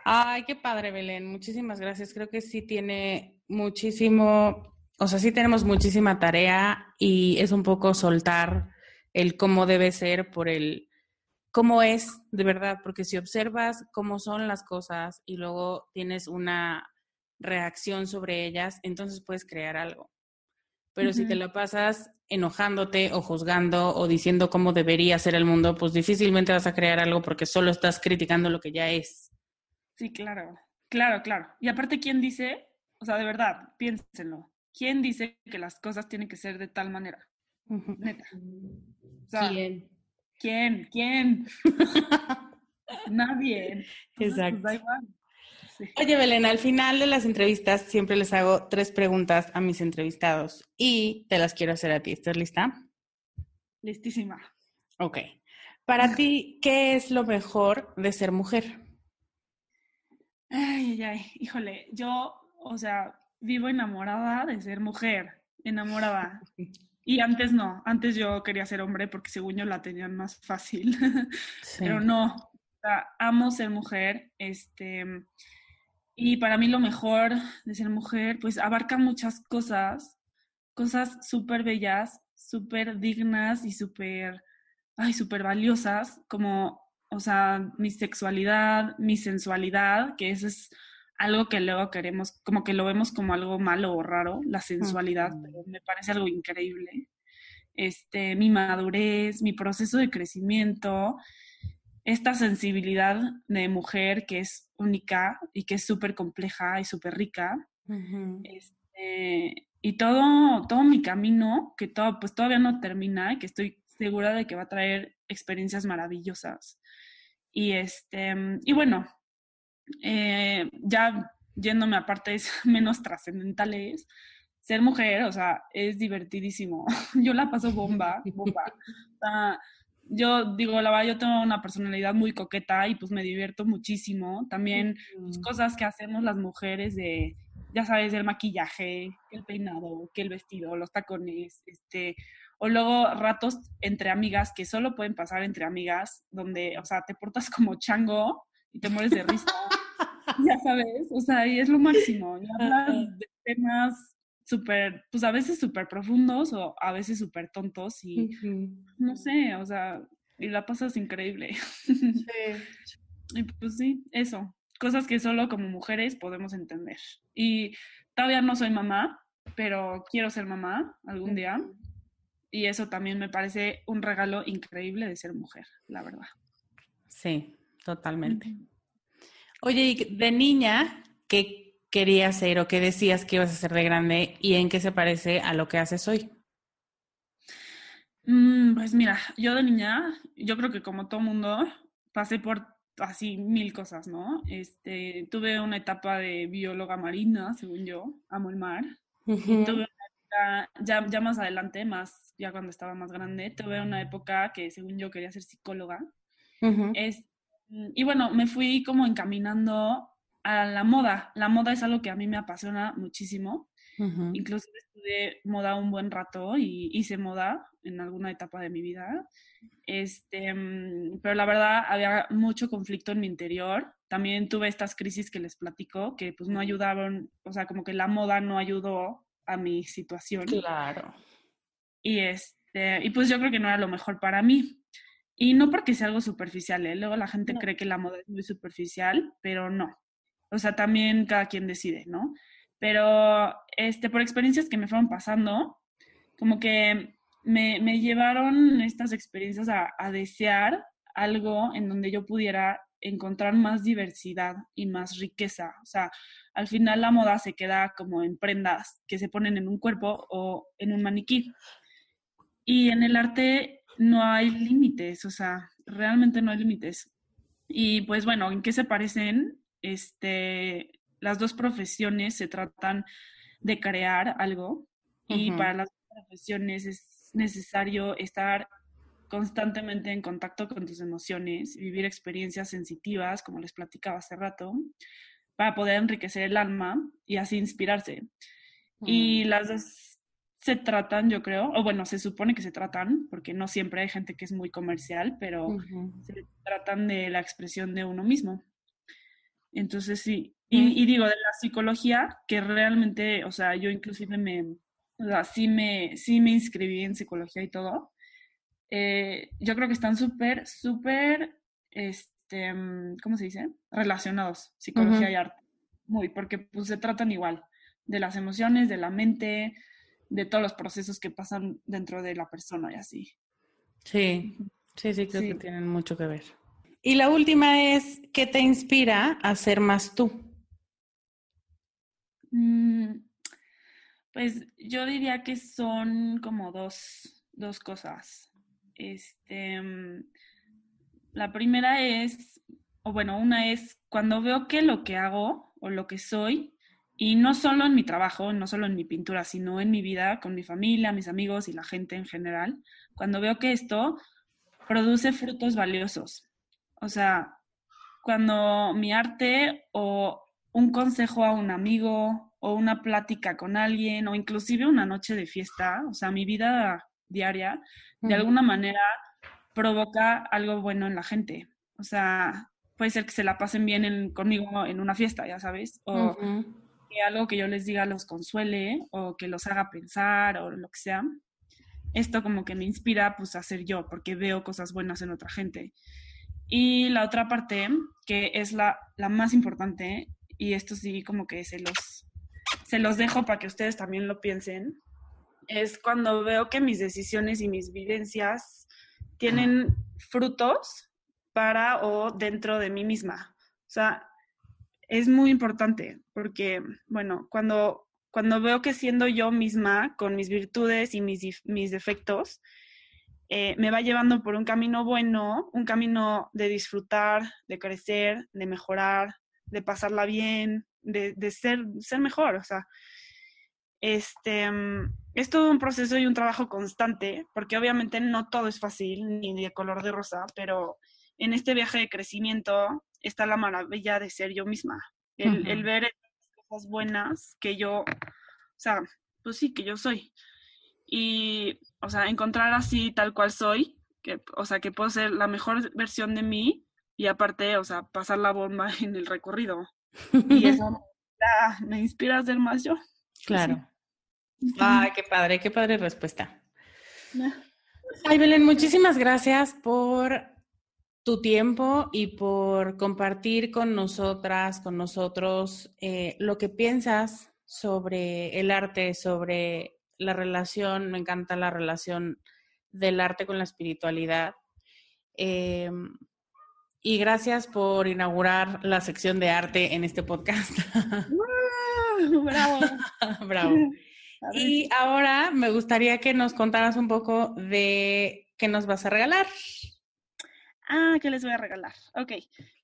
Ay, qué padre, Belén. Muchísimas gracias. Creo que sí tiene muchísimo, o sea, sí tenemos muchísima tarea y es un poco soltar el cómo debe ser por el cómo es de verdad, porque si observas cómo son las cosas y luego tienes una reacción sobre ellas, entonces puedes crear algo. Pero si te lo pasas enojándote o juzgando o diciendo cómo debería ser el mundo, pues difícilmente vas a crear algo porque solo estás criticando lo que ya es. Sí, claro, claro, claro. Y aparte, ¿quién dice? O sea, de verdad, piénsenlo. ¿Quién dice que las cosas tienen que ser de tal manera? Neta. ¿Quién? ¿Quién? ¿Quién? Nadie. Pues, Oye, Belén, al final de las entrevistas siempre les hago tres preguntas a mis entrevistados y te las quiero hacer a ti. ¿Estás lista? Listísima. Ok. Para ti, ¿qué es lo mejor de ser mujer? Ay, ay, ay, híjole, yo, o sea, vivo enamorada de ser mujer, enamorada. Y antes no, antes yo quería ser hombre porque según yo la tenían más fácil, pero no, amo ser mujer, este, y para mí lo mejor de ser mujer, pues abarca muchas cosas, cosas súper bellas, súper dignas y súper, ay, súper valiosas, como, o sea, mi sexualidad, mi sensualidad, que eso es algo que luego queremos, como que lo vemos como algo malo o raro, la sensualidad, pero me parece algo increíble. Este, mi madurez, mi proceso de crecimiento, esta sensibilidad de mujer que es única y que es súper compleja y súper rica. este, y todo, todo mi camino, que todo, pues todavía no termina y que estoy segura de que va a traer experiencias maravillosas. Y, este, y bueno, eh, ya yéndome a partes menos trascendentales, ser mujer, o sea, es divertidísimo. Yo la paso bomba, bomba. yo digo, la verdad, yo tengo una personalidad muy coqueta y pues me divierto muchísimo. También pues, cosas que hacemos las mujeres de, ya sabes, el maquillaje, el peinado, que el vestido, los tacones, este, o luego ratos entre amigas que solo pueden pasar entre amigas, donde, o sea, te portas como chango y te mueres de risa. ya sabes, o sea, y es lo máximo. Y hablas de temas súper, pues a veces súper profundos o a veces súper tontos y no sé, o sea, y la pasas increíble. Sí. y pues sí, eso, cosas que solo como mujeres podemos entender. Y todavía no soy mamá, pero quiero ser mamá algún día. Y eso también me parece un regalo increíble de ser mujer, la verdad. Sí, totalmente. Oye, y de niña, ¿qué querías ser o qué decías que ibas a ser de grande y en qué se parece a lo que haces hoy? Mm, pues mira, yo de niña, yo creo que como todo mundo, pasé por así mil cosas, ¿no? Este, tuve una etapa de bióloga marina, según yo, amo el mar. Tuve una ya, ya más adelante, más ya cuando estaba más grande, tuve una época que según yo quería ser psicóloga. es, y bueno, me fui como encaminando a la moda. La moda es algo que a mí me apasiona muchísimo. Incluso estudié moda un buen rato y hice moda en alguna etapa de mi vida. Este, mm, pero la verdad había mucho conflicto en mi interior. También tuve estas crisis que les platico, que pues no ayudaron, o sea, como que la moda no ayudó a mi situación. Claro. Y, este, y pues yo creo que no era lo mejor para mí. Y no porque sea algo superficial, ¿eh? luego la gente cree que la moda es muy superficial, pero no. O sea, también cada quien decide, ¿no? Pero este, por experiencias que me fueron pasando, como que me, me llevaron estas experiencias a, a, desear algo en donde yo pudiera encontrar más diversidad y más riqueza. O sea, al final la moda se queda como en prendas que se ponen en un cuerpo o en un maniquí. Y en el arte no hay límites, o sea, realmente no hay límites. Y pues bueno, ¿en qué se parecen? Este, las dos profesiones se tratan de crear algo y para las profesiones es necesario estar constantemente en contacto con tus emociones, vivir experiencias sensitivas, como les platicaba hace rato, para poder enriquecer el alma y así inspirarse. Y las dos se tratan, yo creo, o bueno, se supone que se tratan, porque no siempre hay gente que es muy comercial, pero se tratan de la expresión de uno mismo. Entonces, sí, y, digo, de la psicología, que realmente, o sea, yo inclusive me, o sea, sí me, sí me inscribí en psicología y todo. Eh, yo creo que están súper, súper, este, ¿cómo se dice? Relacionados, psicología y arte. Muy, porque pues se tratan igual, de las emociones, de la mente, de todos los procesos que pasan dentro de la persona y así. Sí, sí, sí, creo que tienen mucho que ver. Y la última es, ¿qué te inspira a ser más tú? Mm, pues yo diría que son como dos, dos cosas. Este, mm, la primera es, o bueno, una es cuando veo que lo que hago o lo que soy, y no solo en mi trabajo, no solo en mi pintura, sino en mi vida, con mi familia, mis amigos y la gente en general, cuando veo que esto produce frutos valiosos. O sea, cuando mi arte o un consejo a un amigo o una plática con alguien o inclusive una noche de fiesta, o sea, mi vida diaria, de alguna manera provoca algo bueno en la gente. O sea, puede ser que se la pasen bien conmigo en una fiesta, ya sabes, o que algo que yo les diga los consuele o que los haga pensar o lo que sea. Esto como que me inspira pues a ser yo, porque veo cosas buenas en otra gente. Y la otra parte, que es la, la más importante, y esto sí como que se los, se los dejo para que ustedes también lo piensen, es cuando veo que mis decisiones y mis vivencias tienen frutos para o dentro de mí misma. O sea, es muy importante porque, bueno, cuando, cuando veo que siendo yo misma, con mis virtudes y mis, mis defectos, eh, me va llevando por un camino bueno, un camino de disfrutar, de crecer, de mejorar, de pasarla bien, de, de ser, ser mejor, o sea, este, mm, es todo un proceso y un trabajo constante, porque obviamente no todo es fácil ni de color de rosa, pero en este viaje de crecimiento está la maravilla de ser yo misma, el, el ver cosas buenas que yo, o sea, pues sí, que yo soy. Y, o sea, encontrar así tal cual soy, que, o sea, que puedo ser la mejor versión de mí y aparte, o sea, pasar la bomba en el recorrido. Y eso me inspira a ser más yo. Claro. Ay, qué padre, qué padre respuesta. Ay, Belén, muchísimas gracias por tu tiempo y por compartir con nosotras, con nosotros, eh, lo que piensas sobre el arte, sobre la relación, me encanta la relación del arte con la espiritualidad. Eh, y gracias por inaugurar la sección de arte en este podcast. bravo. Bravo. Y ahora me gustaría que nos contaras un poco de qué nos vas a regalar. Ah, ¿qué les voy a regalar? Ok,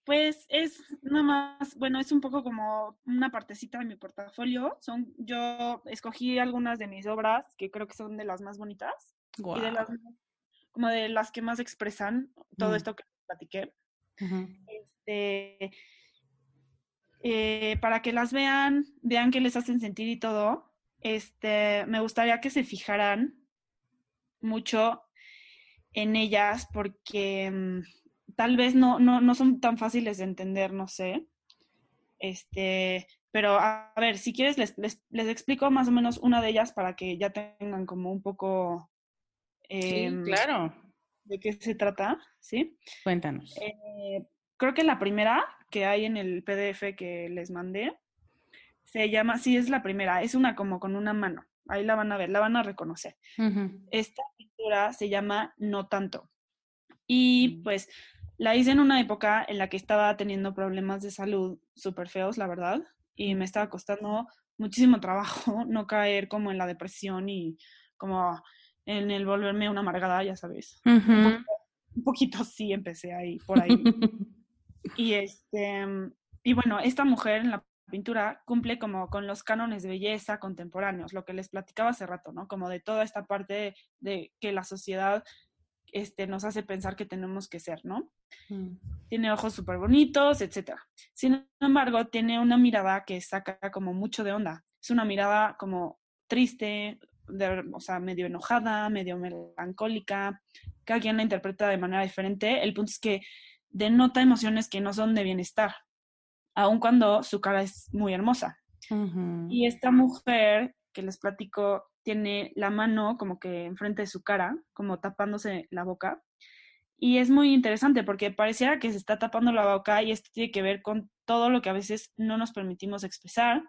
pues es nada más, bueno, es un poco como una partecita de mi portafolio. Son, yo escogí algunas de mis obras que creo que son de las más bonitas y de las como de las que más expresan todo Mm. esto que platiqué. Este, eh, para que las vean, vean qué les hacen sentir y todo. Este, me gustaría que se fijaran mucho en ellas porque mm, tal vez no, no, no son tan fáciles de entender, no sé. Este, pero a, a ver, si quieres les, les, les explico más o menos una de ellas para que ya tengan como un poco Sí, em, claro. de qué se trata, ¿sí? Cuéntanos. Eh, creo que la primera que hay en el PDF que les mandé se llama, sí, es la primera, es una como con una mano. Ahí la van a ver, la van a reconocer. Esta pintura se llama No tanto. Y pues la hice en una época en la que estaba teniendo problemas de salud súper feos, la verdad, y me estaba costando muchísimo trabajo no caer como en la depresión y como en el volverme una amargada, ya sabes. Ujú. Un poquito sí empecé ahí, por ahí. Y este, y bueno, esta mujer en la pintura cumple como con los cánones de belleza contemporáneos, lo que les platicaba hace rato, ¿no? Como de toda esta parte de, de que la sociedad este, nos hace pensar que tenemos que ser, ¿no? Mm. Tiene ojos súper bonitos, etc. Sin embargo, tiene una mirada que saca como mucho de onda. Es una mirada como triste, de- o sea, medio enojada, medio melancólica. Cada quien la interpreta de manera diferente. El punto es que denota emociones que no son de bienestar, aun cuando su cara es muy hermosa. Y esta mujer que les platico tiene la mano como que enfrente de su cara, como tapándose la boca. Y es muy interesante porque pareciera que se está tapando la boca y esto tiene que ver con todo lo que a veces no nos permitimos expresar,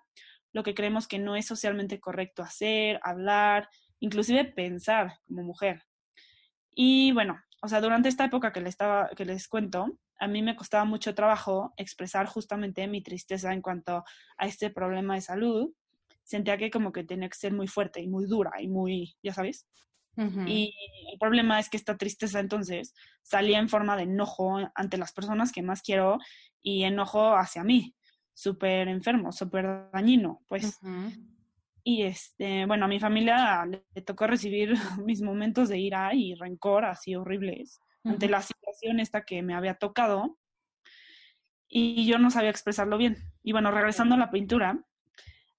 lo que creemos que no es socialmente correcto hacer, hablar, inclusive pensar como mujer. Y bueno, o sea, durante esta época que les, estaba, que les cuento, a mí me costaba mucho trabajo expresar justamente mi tristeza en cuanto a este problema de salud. Sentía que como que tenía que ser muy fuerte y muy dura y muy, ya sabes. Y el problema es que esta tristeza entonces salía en forma de enojo ante las personas que más quiero y enojo hacia mí, súper enfermo, súper dañino, pues. Y este, bueno, a mi familia le, tocó recibir mis momentos de ira y rencor así horribles ante la situación esta que me había tocado y yo no sabía expresarlo bien. Y bueno, regresando a la pintura,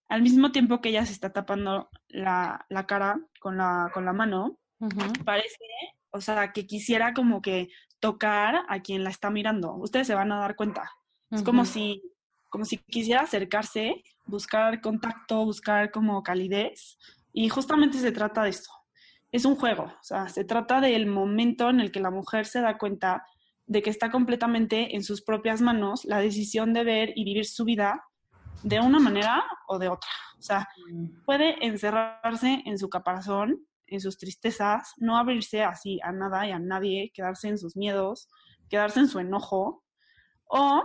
al mismo tiempo que ella se está tapando la, la cara con la, con la mano, parece, o sea, que quisiera como que tocar a quien la está mirando. Ustedes se van a dar cuenta. Es como si, como si quisiera acercarse, buscar contacto, buscar como calidez. Y justamente se trata de esto. Es un juego, o sea, se trata del momento en el que la mujer se da cuenta de que está completamente en sus propias manos la decisión de ver y vivir su vida de una manera o de otra. O sea, puede encerrarse en su caparazón, en sus tristezas, no abrirse así a nada y a nadie, quedarse en sus miedos, quedarse en su enojo, o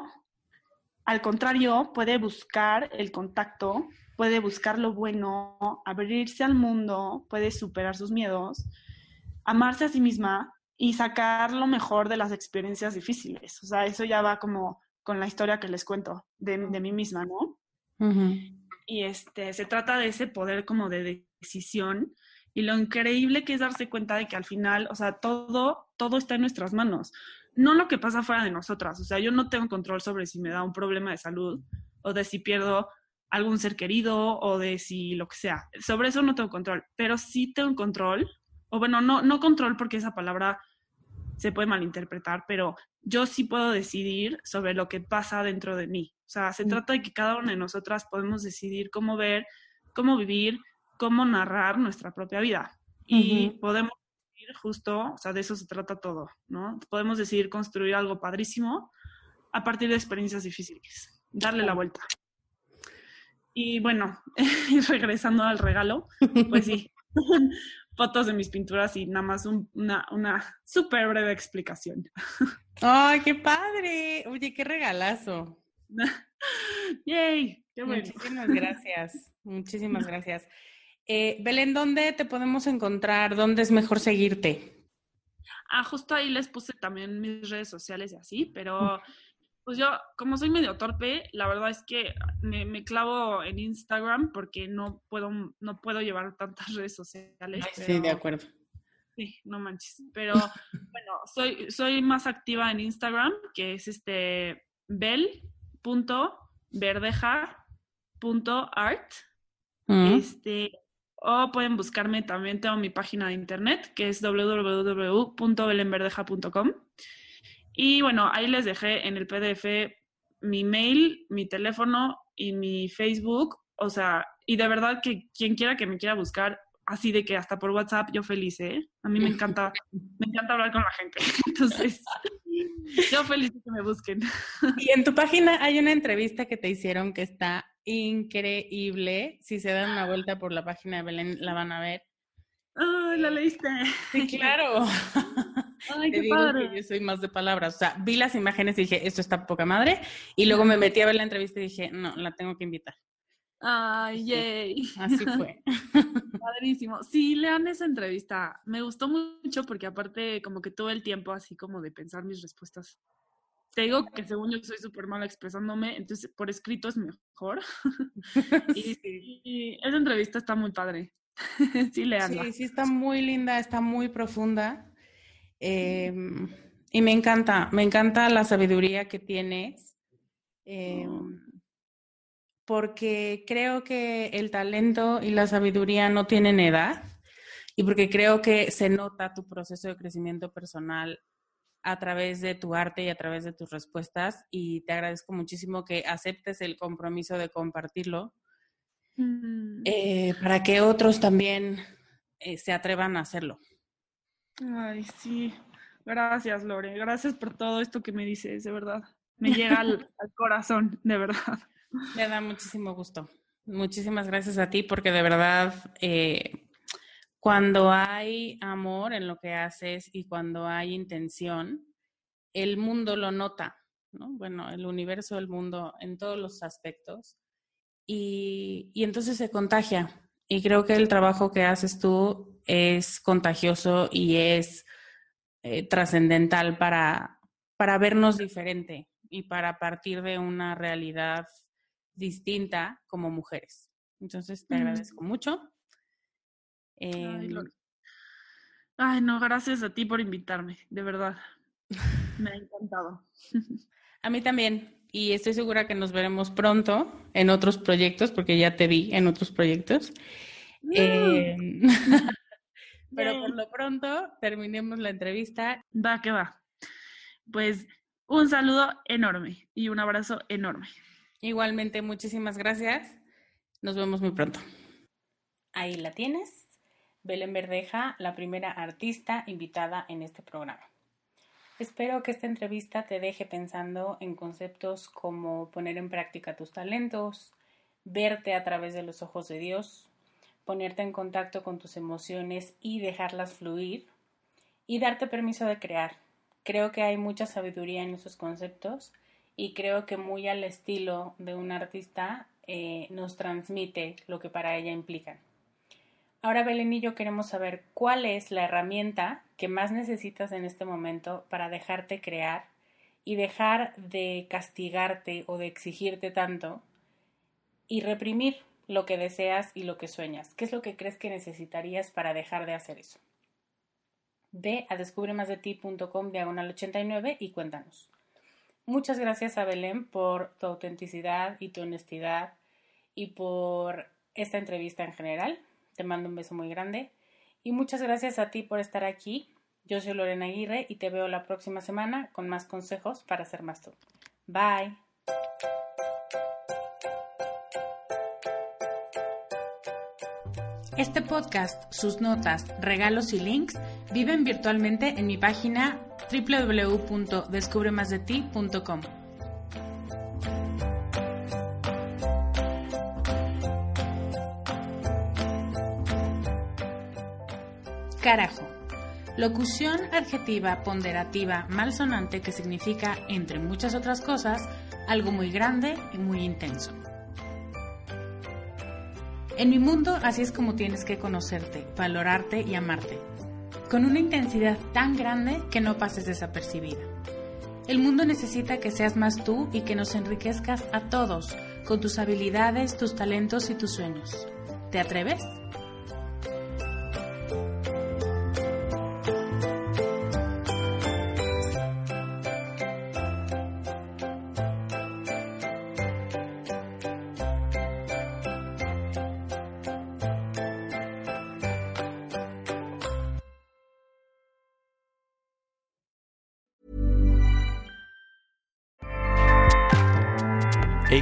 al contrario, puede buscar el contacto, puede buscar lo bueno, abrirse al mundo, puede superar sus miedos, amarse a sí misma y sacar lo mejor de las experiencias difíciles. O sea, eso ya va como con la historia que les cuento de, de mí misma, ¿no? Y este, se trata de ese poder como de decisión y lo increíble que es darse cuenta de que al final, o sea, todo, todo está en nuestras manos. No lo que pasa fuera de nosotras, o sea, yo no tengo control sobre si me da un problema de salud o de si pierdo algún ser querido o de si lo que sea. Sobre eso no tengo control, pero sí tengo control, o bueno, no, no control porque esa palabra se puede malinterpretar, pero yo sí puedo decidir sobre lo que pasa dentro de mí. O sea, se Mm. trata de que cada una de nosotras podemos decidir cómo ver, cómo vivir, cómo narrar nuestra propia vida. Y Ujú. podemos decidir justo, o sea, de eso se trata todo, ¿no? Podemos decidir construir algo padrísimo a partir de experiencias difíciles, darle la vuelta. Y bueno, regresando al regalo, pues sí, fotos de mis pinturas y nada más un- una, una súper breve explicación. ¡Ay, qué padre! Oye, qué regalazo. ¡Yay! Muchísimas gracias, muchísimas gracias. Eh, Belén, ¿dónde te podemos encontrar? ¿Dónde es mejor seguirte? Ah, justo ahí les puse también mis redes sociales y así, pero pues yo, como soy medio torpe, la verdad es que me, clavo en Instagram porque no puedo, no puedo llevar tantas redes sociales. Sí, de acuerdo. Sí, no manches. Pero bueno, soy, soy más activa en Instagram, que es este bel.verdeja.art. Mm. Este, o pueden buscarme también, tengo mi página de internet, que es www.belenverdeja.com. Y bueno, ahí les dejé en el PDF mi mail, mi teléfono y mi Facebook. O sea, y de verdad que quien quiera que me quiera buscar, así de que hasta por WhatsApp, yo feliz, ¿eh? A mí me encanta, me encanta hablar con la gente. Entonces, yo feliz que me busquen. Y en tu página hay una entrevista que te hicieron que está increíble. Si se dan una vuelta por la página de Belén, la van a ver. ¡Ay, la leíste! Sí, claro. ¡Ay, qué padre! yo soy más de palabras. O sea, vi las imágenes y dije, esto está poca madre. Y luego me metí a ver la entrevista y dije, no, la tengo que invitar. ¡Ay, yay! Así fue. Padrísimo. Sí, lean esa entrevista. Me gustó mucho porque aparte como que tuve el tiempo así como de pensar mis respuestas te digo que según yo soy súper mala expresándome, entonces por escrito es mejor. y, esa entrevista está muy padre. sí, leanla. Sí, sí, está muy linda, está muy profunda. Em, y me encanta, me encanta la sabiduría que tienes. Em, porque creo que el talento y la sabiduría no tienen edad y porque creo que se nota tu proceso de crecimiento personal a través de tu arte y a través de tus respuestas y te agradezco muchísimo que aceptes el compromiso de compartirlo mm. eh, para que otros también eh, se atrevan a hacerlo. Ay, sí. Gracias, Lore. Gracias por todo esto que me dices, de verdad. Me llega al, corazón, de verdad. Me da muchísimo gusto. Muchísimas gracias a ti porque de verdad eh, cuando hay amor en lo que haces y cuando hay intención, el mundo lo nota, ¿no? Bueno, el universo, el mundo, en todos los aspectos. Y, entonces se contagia. Y creo que el trabajo que haces tú es contagioso y es eh, trascendental para, para vernos diferente y para partir de una realidad distinta como mujeres. Entonces, te agradezco mucho Em, Ay, no, gracias a ti por invitarme, de verdad. Me ha encantado. A mí también. Y estoy segura que nos veremos pronto en otros proyectos, porque ya te vi en otros proyectos. Em, pero por lo pronto, terminemos la entrevista. Va, que va. Pues un saludo enorme y un abrazo enorme. Igualmente, muchísimas gracias. Nos vemos muy pronto. Ahí la tienes. Belén Verdeja, la primera artista invitada en este programa. Espero que esta entrevista te deje pensando en conceptos como poner en práctica tus talentos, verte a través de los ojos de Dios, ponerte en contacto con tus emociones y dejarlas fluir, y darte permiso de crear. Creo que hay mucha sabiduría en esos conceptos y creo que muy al estilo de un artista eh, nos transmite lo que para ella implican. Ahora Belén y yo queremos saber cuál es la herramienta que más necesitas en este momento para dejarte crear y dejar de castigarte o de exigirte tanto y reprimir lo que deseas y lo que sueñas. ¿Qué es lo que crees que necesitarías para dejar de hacer eso? Ve a descubremasdeti.com diagonal 89 y cuéntanos. Muchas gracias a Belén por tu autenticidad y tu honestidad y por esta entrevista en general. Te mando un beso muy grande y muchas gracias a ti por estar aquí. Yo soy Lorena Aguirre y te veo la próxima semana con más consejos para ser más tú. Bye. Este podcast, sus notas, regalos y links viven virtualmente en mi página www.descubremasdeti.com. Carajo. Locución adjetiva ponderativa malsonante que significa, entre muchas otras cosas, algo muy grande y muy intenso. En mi mundo así es como tienes que conocerte, valorarte y amarte, con una intensidad tan grande que no pases desapercibida. El mundo necesita que seas más tú y que nos enriquezcas a todos con tus habilidades, tus talentos y tus sueños. ¿Te atreves?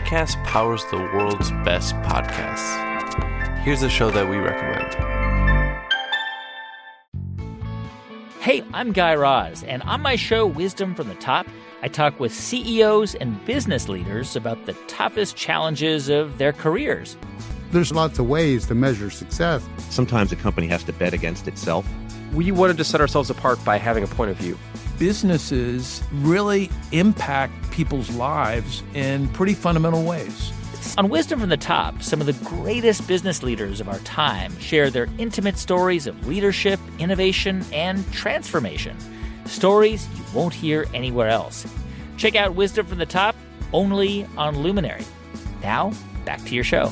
ACAST powers the world's best podcasts. Here's a show that we recommend. Hey, I'm Guy Raz, and on my show, Wisdom from the Top, I talk with CEOs and business leaders about the toughest challenges of their careers. There's lots of ways to measure success. Sometimes a company has to bet against itself. We wanted to set ourselves apart by having a point of view. Businesses really impact people's lives in pretty fundamental ways. On Wisdom from the Top, some of the greatest business leaders of our time share their intimate stories of leadership, innovation, and transformation. Stories you won't hear anywhere else. Check out Wisdom from the Top only on Luminary. Now, back to your show.